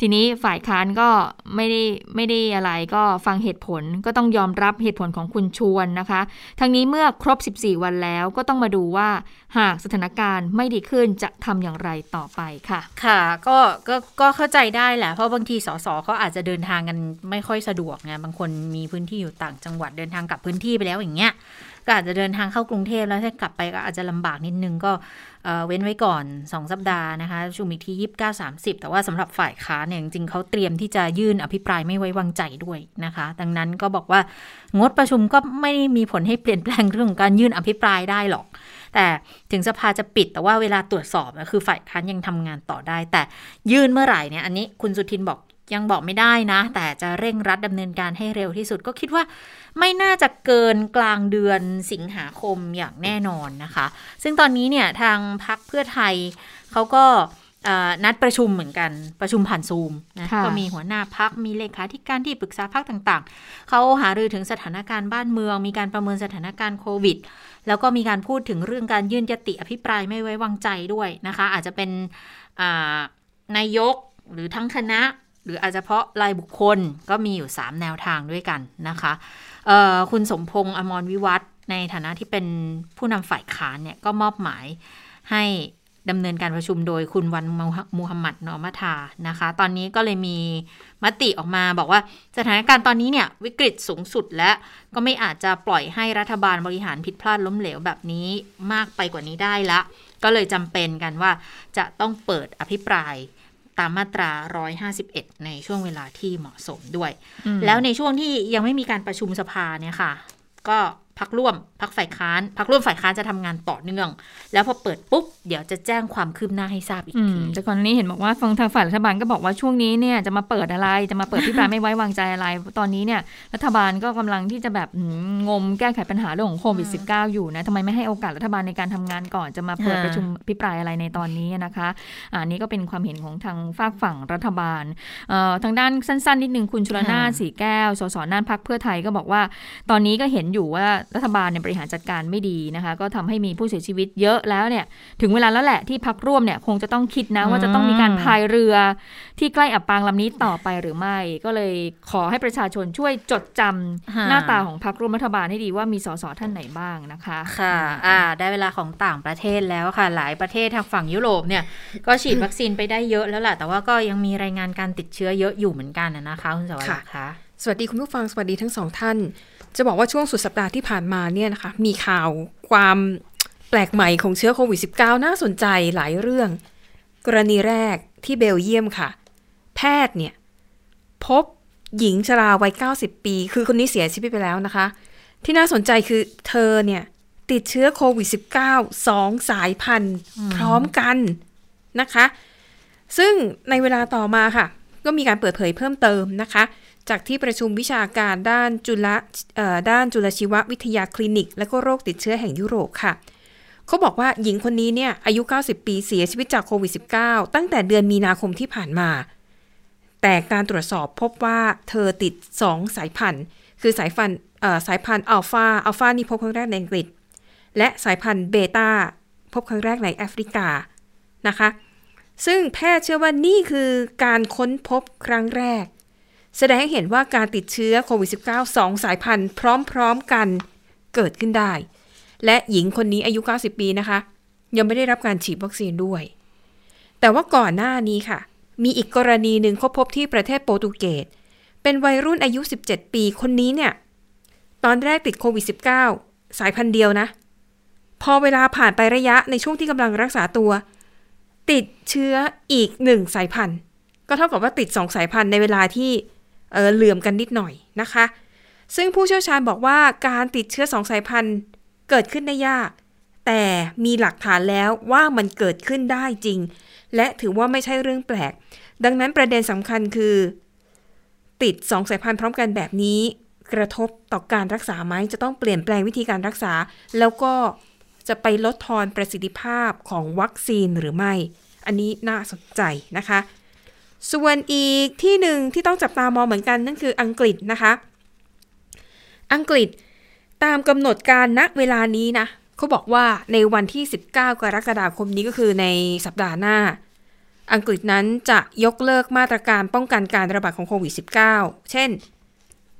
ทีนี้ฝ่ายค้านก็ไม่ได้ไม่ได้อะไรก็ฟังเหตุผลก็ต้องยอมรับเหตุผลของคุณชวนนะคะ ทั้งนี้เมื่อครบ 14 วันแล้วก็ต้องมาดูว่าหากสถานการณ์ไม่ดีขึ้นจะทำอย่างไรต่อไปค่ะ
ค่ะก็ก็ก็เข้าใจได้แหละ เพราะบางทีสสเขาอาจจะเดินทางกันไม่ค่อยสะดวกไงบางคนมีพื้นที่อยู่ต่างจังหวัดเดินทางกลับพื้นที่ไปแล้วอย่างเงี้ย ก็อาจจะเดินทางเข้ากรุงเทพแล้วถ้ากลับไปก็อาจจะลำบากนิดนึงก็เเว้นไว้ก่อน 2 สัปดาห์นะคะชุมอีกที่ 29 30 แต่ว่าสำหรับฝ่ายค้านเนี่ยจริงๆเขาเตรียมที่จะยื่นอภิปรายไม่ไว้วางใจด้วยนะคะ ดังนั้นก็บอกว่างดประชุมก็ไม่มีผลให้เปลี่ยนแปลงเรื่องของการยื่นอภิปรายได้หรอก แต่ถึงสภาจะปิดแต่ว่าเวลาตรวจสอบคือฝ่ายค้านยังทำงานต่อได้ แต่ยื่นเมื่อไหร่เนี่ยอันนี้คุณสุทินบอกยังบอกไม่ได้นะ แต่จะเร่งรัดดำเนินการให้เร็วที่สุดก็คิดว่า ไม่น่าจะเกินกลางเดือนสิงหาคมอย่างแน่นอนนะคะ ซึ่งตอนนี้เนี่ยทางพักเพื่อไทยเขาก็เอ่อนัดประชุมเหมือนกันประชุมผ่านซูมนะ
ค่ะ
ก็มีหัวหน้าพักมีเลขาธิการที่ปรึกษาพักต่างๆ เขาหารือถึงสถานการณ์บ้านเมือง มีการประเมินสถานการณ์โควิด แล้วก็มีการพูดถึงเรื่องการยื่นยติอภิปรายไม่ไว้วางใจด้วยนะคะ อาจจะเป็นอ่านายกหรือทั้งคณะ หรืออาจจะเฉพาะรายบุคคลก็มีอยู่ 3 แนวทางด้วยกันนะคะเอ่อ คุณสมพงษ์อมรวิวัฒน์ในฐานะที่เป็นผู้นำฝ่ายค้านเนี่ยก็มอบหมายให้ดำเนินการประชุมโดยคุณวันมูฮัมหมัดนอมัทานะคะ ตอนนี้ก็เลยมีมติออกมาบอกว่าสถานการณ์ตอนนี้เนี่ยวิกฤตสูงสุดและก็ไม่อาจจะปล่อยให้รัฐบาลบริหารผิดพลาดล้มเหลวแบบนี้มากไปกว่านี้ได้ละ ก็เลยจำเป็นกันว่าจะต้องเปิดอภิปราย ตามมาตรา 151 ในช่วงเวลาที่เหมาะสมด้วย แล้วในช่วงที่ยังไม่มีการประชุมสภาเนี่ยค่ะ ก็ พักร่วมพักฝ่ายค้านพักร่วมฝ่ายค้านจะทำงานต่อเนื่อง แล้วพอเปิดปุ๊บ เดี๋ยวจะแจ้งความคืบหน้าให้ทราบอีก
อื
ที
มแต่ก่อนหน้านี้เห็นบอกว่าฟังทางฝ่ายรัฐบาลก็บอกว่าช่วงนี้เนี่ยจะมาเปิดอะไรจะมาเปิดพิปรายไม่ไว้วางใจอะไร ตอนนี้เนี่ยรัฐบาลก็กำลังที่จะแบบหืมงมแก้ไขปัญหาเรื่องของโควิด -19 อยู่นะทำไมไม่ให้โอกาสรัฐบาลในการทำงานก่อนจะมาเปิด
ค่ะ
ประชุมพิปรายอะไรในตอนนี้นะคะอะอันนี้ก็เป็นความเห็นของทางฝากฝั่งรัฐบาลเอ่อทางด้านสั้นๆนิดนึงคุณชุลนาถสีแก้วสสน่านพักเพื่อไทยก็บอกว่า ตอนนี้ก็เห็นอยู่ว่ารัฐบาลเนี่ยบริหารจัดการไม่ดีนะคะ ก็ทำให้มีผู้เสียชีวิตเยอะแล้วเนี่ย ถึงเวลาแล้วแหละที่พักร่วมเนี่ยคงจะต้องคิดนะว่าจะต้องมีการพายเรือที่ใกล้อับปางลำนี้ต่อไปหรือไม่ ก็เลยขอให้ประชาชนช่วยจดจำ
ค่ะ
หน้าตาของพักร่วมรัฐบาลให้ดีว่ามีสสท่านไหนบ้างนะคะ
ค่ะ อ่า ได้เวลาของต่างประเทศแล้วค่ะ หลายประเทศทางฝั่งยุโรปเนี่ยก็ฉีดวัคซีนไปได้เยอะแล้วแหละแต่ว่าก็ยังมีรายงานการติดเชื้อเยอะอยู่เหมือนกันนะนะคะคุณสวัสดิ์คะ
สวัสดีคุณผู้ฟังสวัสดีทั้งสองท่าน จะบอกว่าช่วงสุดสัปดาห์ที่ผ่านมาเนี่ยนะคะ มีข่าวความแปลกใหม่ของเชื้อโควิด -19 น่าสนใจหลายเรื่อง กรณีแรกที่เบลเยียมค่ะ แพทย์เนี่ย พบหญิงชราวัย 90 ปี คือคนนี้เสียชีวิตไปแล้วนะคะ ที่น่าสนใจคือเธอเนี่ย ติดเชื้อโควิด -19 สองสายพันธุ์พร้อมกันนะคะ ซึ่งในเวลาต่อมาค่ะ ก็มีการเปิดเผยเพิ่มเติมนะคะ จากที่ประชุมวิชาการด้านจุลด้านจุลชีววิทยาคลินิก และก็โรคติดเชื้อแห่งยุโรปค่ะเขาบอกว่าหญิงคนนี้เนี่ยอายุ 90 ปีเสียชีวิตจากโควิด -19 ตั้งแต่เดือนมีนาคมที่ผ่านมา แต่การตรวจสอบพบว่าเธอติด 2 สายพันธุ์ คือสายพันธุ์สายพันธุ์อัลฟาอัลฟานี่พบครั้งแรกในอังกฤษ และสายพันธุ์เบต้าพบครั้งแรกในแอฟริกานะคะ ซึ่งแพทย์เชื่อว่านี่คือการค้นพบครั้งแรก แสดงให้เห็นว่าการติดเชื้อโควิด -19 สองสายพันธุ์พร้อมๆกันเกิดขึ้นได้ และหญิงคนนี้อายุ 90 ปีนะคะ ยังไม่ได้รับการฉีดวัคซีนด้วย แต่ว่าก่อนหน้านี้ค่ะ มีอีกกรณีหนึ่งเขาพบที่ประเทศโปรตุเกส เป็นวัยรุ่นอายุ 17 ปีคนนี้เนี่ย ตอนแรกติดโควิด -19 สายพันธุ์เดียวนะ พอเวลาผ่านไประยะในช่วงที่กำลังรักษาตัว ติดเชื้ออีกหนึ่งสายพันธุ์ ก็เท่ากับว่าติดสองสายพันธุ์ในเวลาที่ เออเหลื่อมกันนิดหน่อยนะคะ ซึ่งผู้เชี่ยวชาญบอกว่าการติดเชื้อสองสายพันธุ์เกิดขึ้นได้ยาก แต่มีหลักฐานแล้วว่ามันเกิดขึ้นได้จริง และถือว่าไม่ใช่เรื่องแปลก ดังนั้นประเด็นสำคัญคือ ติดสองสายพันธุ์พร้อมกันแบบนี้ กระทบต่อการรักษาไหมจะต้องเปลี่ยนแปลงวิธีการรักษา แล้วก็จะไปลดทอนประสิทธิภาพของวัคซีนหรือไม่ อันนี้น่าสนใจนะคะ ส่วนอีกที่หนึ่งที่ต้องจับตามองเหมือนกันนั่นคืออังกฤษนะคะ อังกฤษตามกำหนดการณเวลานี้นะเขาบอกว่าในวันที่ 19 กรกฎาคมนี้ก็คือในสัปดาห์หน้า อังกฤษนั้นจะยกเลิกมาตรการป้องกันการระบาดของโควิด -19 เช่น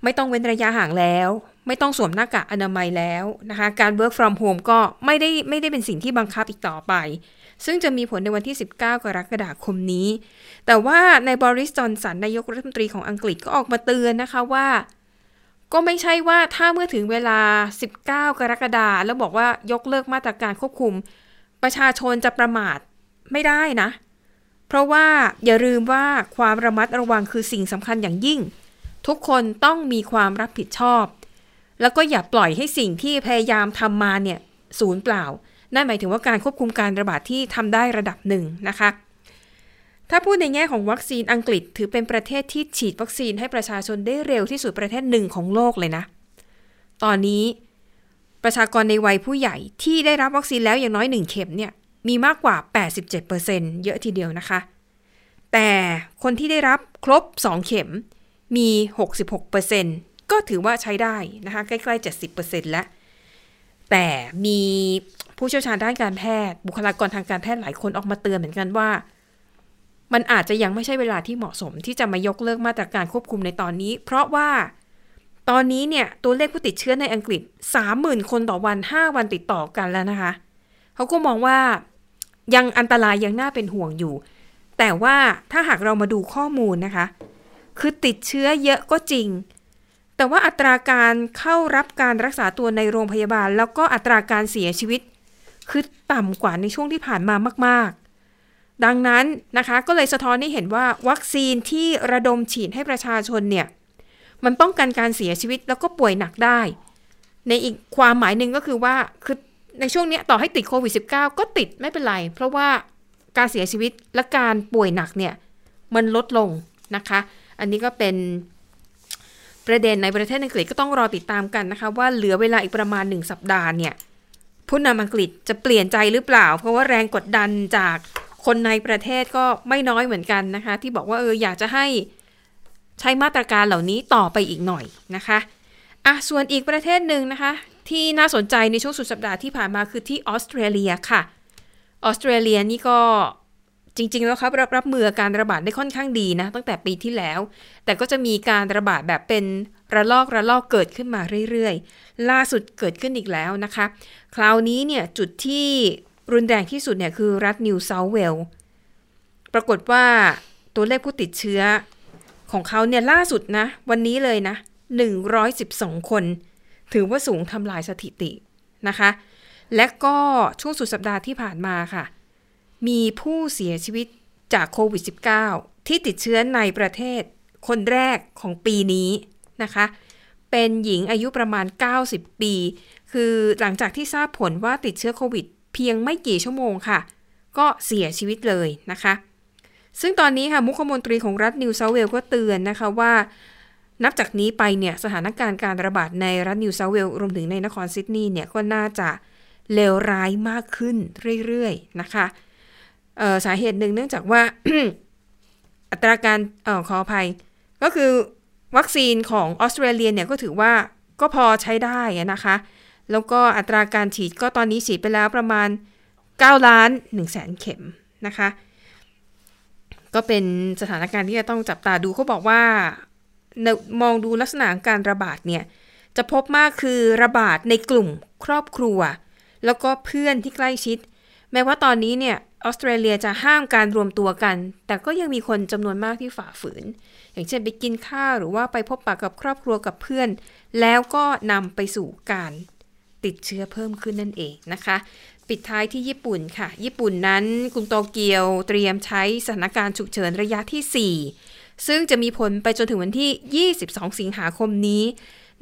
ไม่ต้องเว้นระยะห่างแล้ว ไม่ต้องสวมหน้ากากอนามัยแล้วนะคะ การ work from home ก็ไม่ได้ไม่ได้เป็นสิ่งที่บังคับอีกต่อไป ซึ่งจะมีผลในวันที่ 19 กรกฎาคมนี้ แต่ว่าในบริสจอนสันนายกรัฐมนตรีของอังกฤษก็ออกมาเตือนนะคะว่า ก็ไม่ใช่ว่าถ้าเมื่อถึงเวลา 19 กรกฎาแล้วบอกว่ายกเลิกมาตรการควบคุม ประชาชนจะประมาทไม่ได้นะ เพราะว่าอย่าลืมว่าความระมัดระวังคือสิ่งสำคัญอย่างยิ่ง ทุกคนต้องมีความรับผิดชอบ แล้วก็อย่าปล่อยให้สิ่งที่พยายามทำมาเนี่ยศูนย์เปล่า นั่นหมายถึงว่าการควบคุมการระบาดที่ทำได้ระดับหนึ่งนะคะ ถ้าพูดในแง่ของวัคซีนอังกฤษ ถือเป็นประเทศที่ฉีดวัคซีนให้ประชาชนได้เร็วที่สุดประเทศหนึ่งของโลกเลยนะ ตอนนี้ประชากรในวัยผู้ใหญ่ที่ได้รับวัคซีนแล้วอย่างน้อยหนึ่งเข็มเนี่ยมีมากกว่า 87%เยอะทีเดียวนะคะ แต่คนที่ได้รับครบ 2 เข็มมี 66% ก็ถือว่าใช้ได้นะคะใกล้ๆ 70%แล้ว แต่มีผู้เชี่ยวชาญด้านการแพทย์บุคลากรทางการแพทย์หลายคนออกมาเตือนเหมือนกันว่า มันอาจจะยังไม่ใช่เวลาที่เหมาะสมที่จะมายกเลิกมาตรการควบคุมในตอนนี้ เพราะว่าตอนนี้เนี่ยตัวเลขผู้ติดเชื้อในอังกฤษ 30,000 คนต่อวัน 5 วันติดต่อกันแล้วนะคะ เขาก็มองว่ายังอันตรายยังน่าเป็นห่วงอยู่ แต่ว่าถ้าหากเรามาดูข้อมูลนะคะ คือติดเชื้อเยอะก็จริง แต่ว่าอัตราการเข้ารับการรักษาตัวในโรงพยาบาล แล้วก็อัตราการเสียชีวิต คือต่ำกว่าในช่วงที่ผ่านมามาก ๆ ดังนั้นนะคะก็เลยสะท้อนให้เห็นว่าวัคซีนที่ระดมฉีดให้ประชาชนเนี่ยมันป้องกันการเสียชีวิตแล้วก็ป่วยหนักได้ ในอีกความหมายหนึ่งก็คือว่าคือในช่วงนี้ต่อให้ติดโควิด -19 ก็ติดไม่เป็นไร เพราะว่าการเสียชีวิตและการป่วยหนักเนี่ยมันลดลงนะคะ อันนี้ก็เป็น ประเด็นในประเทศอังกฤษก็ต้องรอติดตามกันนะคะว่าเหลือเวลาอีกประมาณหนึ่งสัปดาห์เนี่ยผู้นำอังกฤษจะเปลี่ยนใจหรือเปล่า เพราะว่าแรงกดดันจากคนในประเทศก็ไม่น้อยเหมือนกันนะคะ ที่บอกว่าเอออยากจะให้ใช้มาตรการเหล่านี้ต่อไปอีกหน่อยนะคะอะส่วนอีกประเทศหนึ่งนะคะ ที่น่าสนใจในช่วงสุดสัปดาห์ที่ผ่านมาคือที่ออสเตรเลียค่ะออสเตรเลียนี่ก็ จริง ๆ แล้วครับรับรับมือการระบาดได้ค่อนข้างดีนะ ตั้งแต่ปีที่แล้ว แต่ก็จะมีการระบาดแบบเป็นระลอกระลอกเกิดขึ้นมาเรื่อยๆ ล่าสุดเกิดขึ้นอีกแล้วนะคะ คราวนี้เนี่ยจุดที่รุนแรงที่สุดเนี่ยคือรัฐนิวเซาเวลปรากฏว่าตัวเลขผู้ติดเชื้อของเขาเนี่ยล่าสุดนะ วันนี้เลยนะ 112 คน ถือว่าสูงทำลายสถิตินะคะ และก็ช่วงสุดสัปดาห์ที่ผ่านมาค่ะ มีผู้เสียชีวิตจากโควิด -19 ที่ติดเชื้อในประเทศ คนแรกของปีนี้นะคะ เป็นหญิงอายุประมาณ 90 ปี คือหลังจากที่ทราบผลว่าติดเชื้อโควิด เพียงไม่กี่ชั่วโมงค่ะ ก็เสียชีวิตเลยนะคะ ซึ่งตอนนี้ค่ะ มุขมนตรีของรัฐนิวเซาท์เวลส์ก็เตือนนะคะว่า นับจากนี้ไปเนี่ยสถานการณ์การระบาดในรัฐนิวเซาท์เวลส์รวมถึงในนครซิดนีย์เนี่ยก็น่าจะเลวร้ายมากขึ้นเรื่อยๆนะคะ สาเหตุหนึ่งเนื่องจากว่าอัตราการออขออภัย ก็คือวัคซีนของออสเตรเลียเนี่ยก็ถือว่าก็พอใช้ได้นะคะ แล้วก็อัตราการฉีดก็ตอนนี้ฉีดไปแล้วประมาณ 9 ล้าน1แสนเข็มนะคะ ก็เป็นสถานการณ์ที่จะต้องจับตาดูเขาบอกว่ามองดูลักษณะการระบาดเนี่ย จะพบมากคือระบาดในกลุ่มครอบครัว แล้วก็เพื่อนที่ใกล้ชิด แม้ว่าตอนนี้เนี่ยออสเตรเลียจะห้ามการรวมตัวกัน แต่ก็ยังมีคนจำนวนมากที่ฝ่าฝืน อย่างเช่นไปกินข้าวหรือว่าไปพบปะกับครอบครัวกับเพื่อน แล้วก็นำไปสู่การติดเชื้อเพิ่มขึ้นนั่นเองนะคะ ปิดท้ายที่ญี่ปุ่นค่ะ ญี่ปุ่นนั้นกรุงโตเกียวเตรียมใช้สถานการณ์ฉุกเฉินระยะที่ 4 ซึ่งจะมีผลไปจนถึงวันที่ 22 สิงหาคมนี้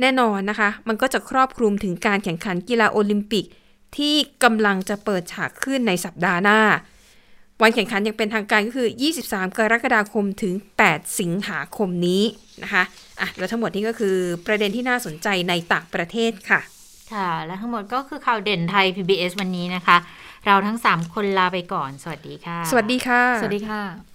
แน่นอนนะคะ มันก็จะครอบคลุมถึงการแข่งขันกีฬาโอลิมปิก ที่กำลังจะเปิดฉากขึ้นในสัปดาห์หน้า วันแข่งขันยังเป็นทางการก็คือ 23 กรกฎาคมถึง 8 สิงหาคมนี้นะคะอะแล้วทั้งหมดนี้ก็คือประเด็นที่น่าสนใจในต่างประเทศค่ะ
ค่ะ และทั้งหมดก็คือข่าวเด่นไทย PBS วันนี้นะคะ เราทั้ง 3 คนลาไปก่อน สวัสดีค่ะ
สวัสดีค่ะ
สวัสดีค่ะ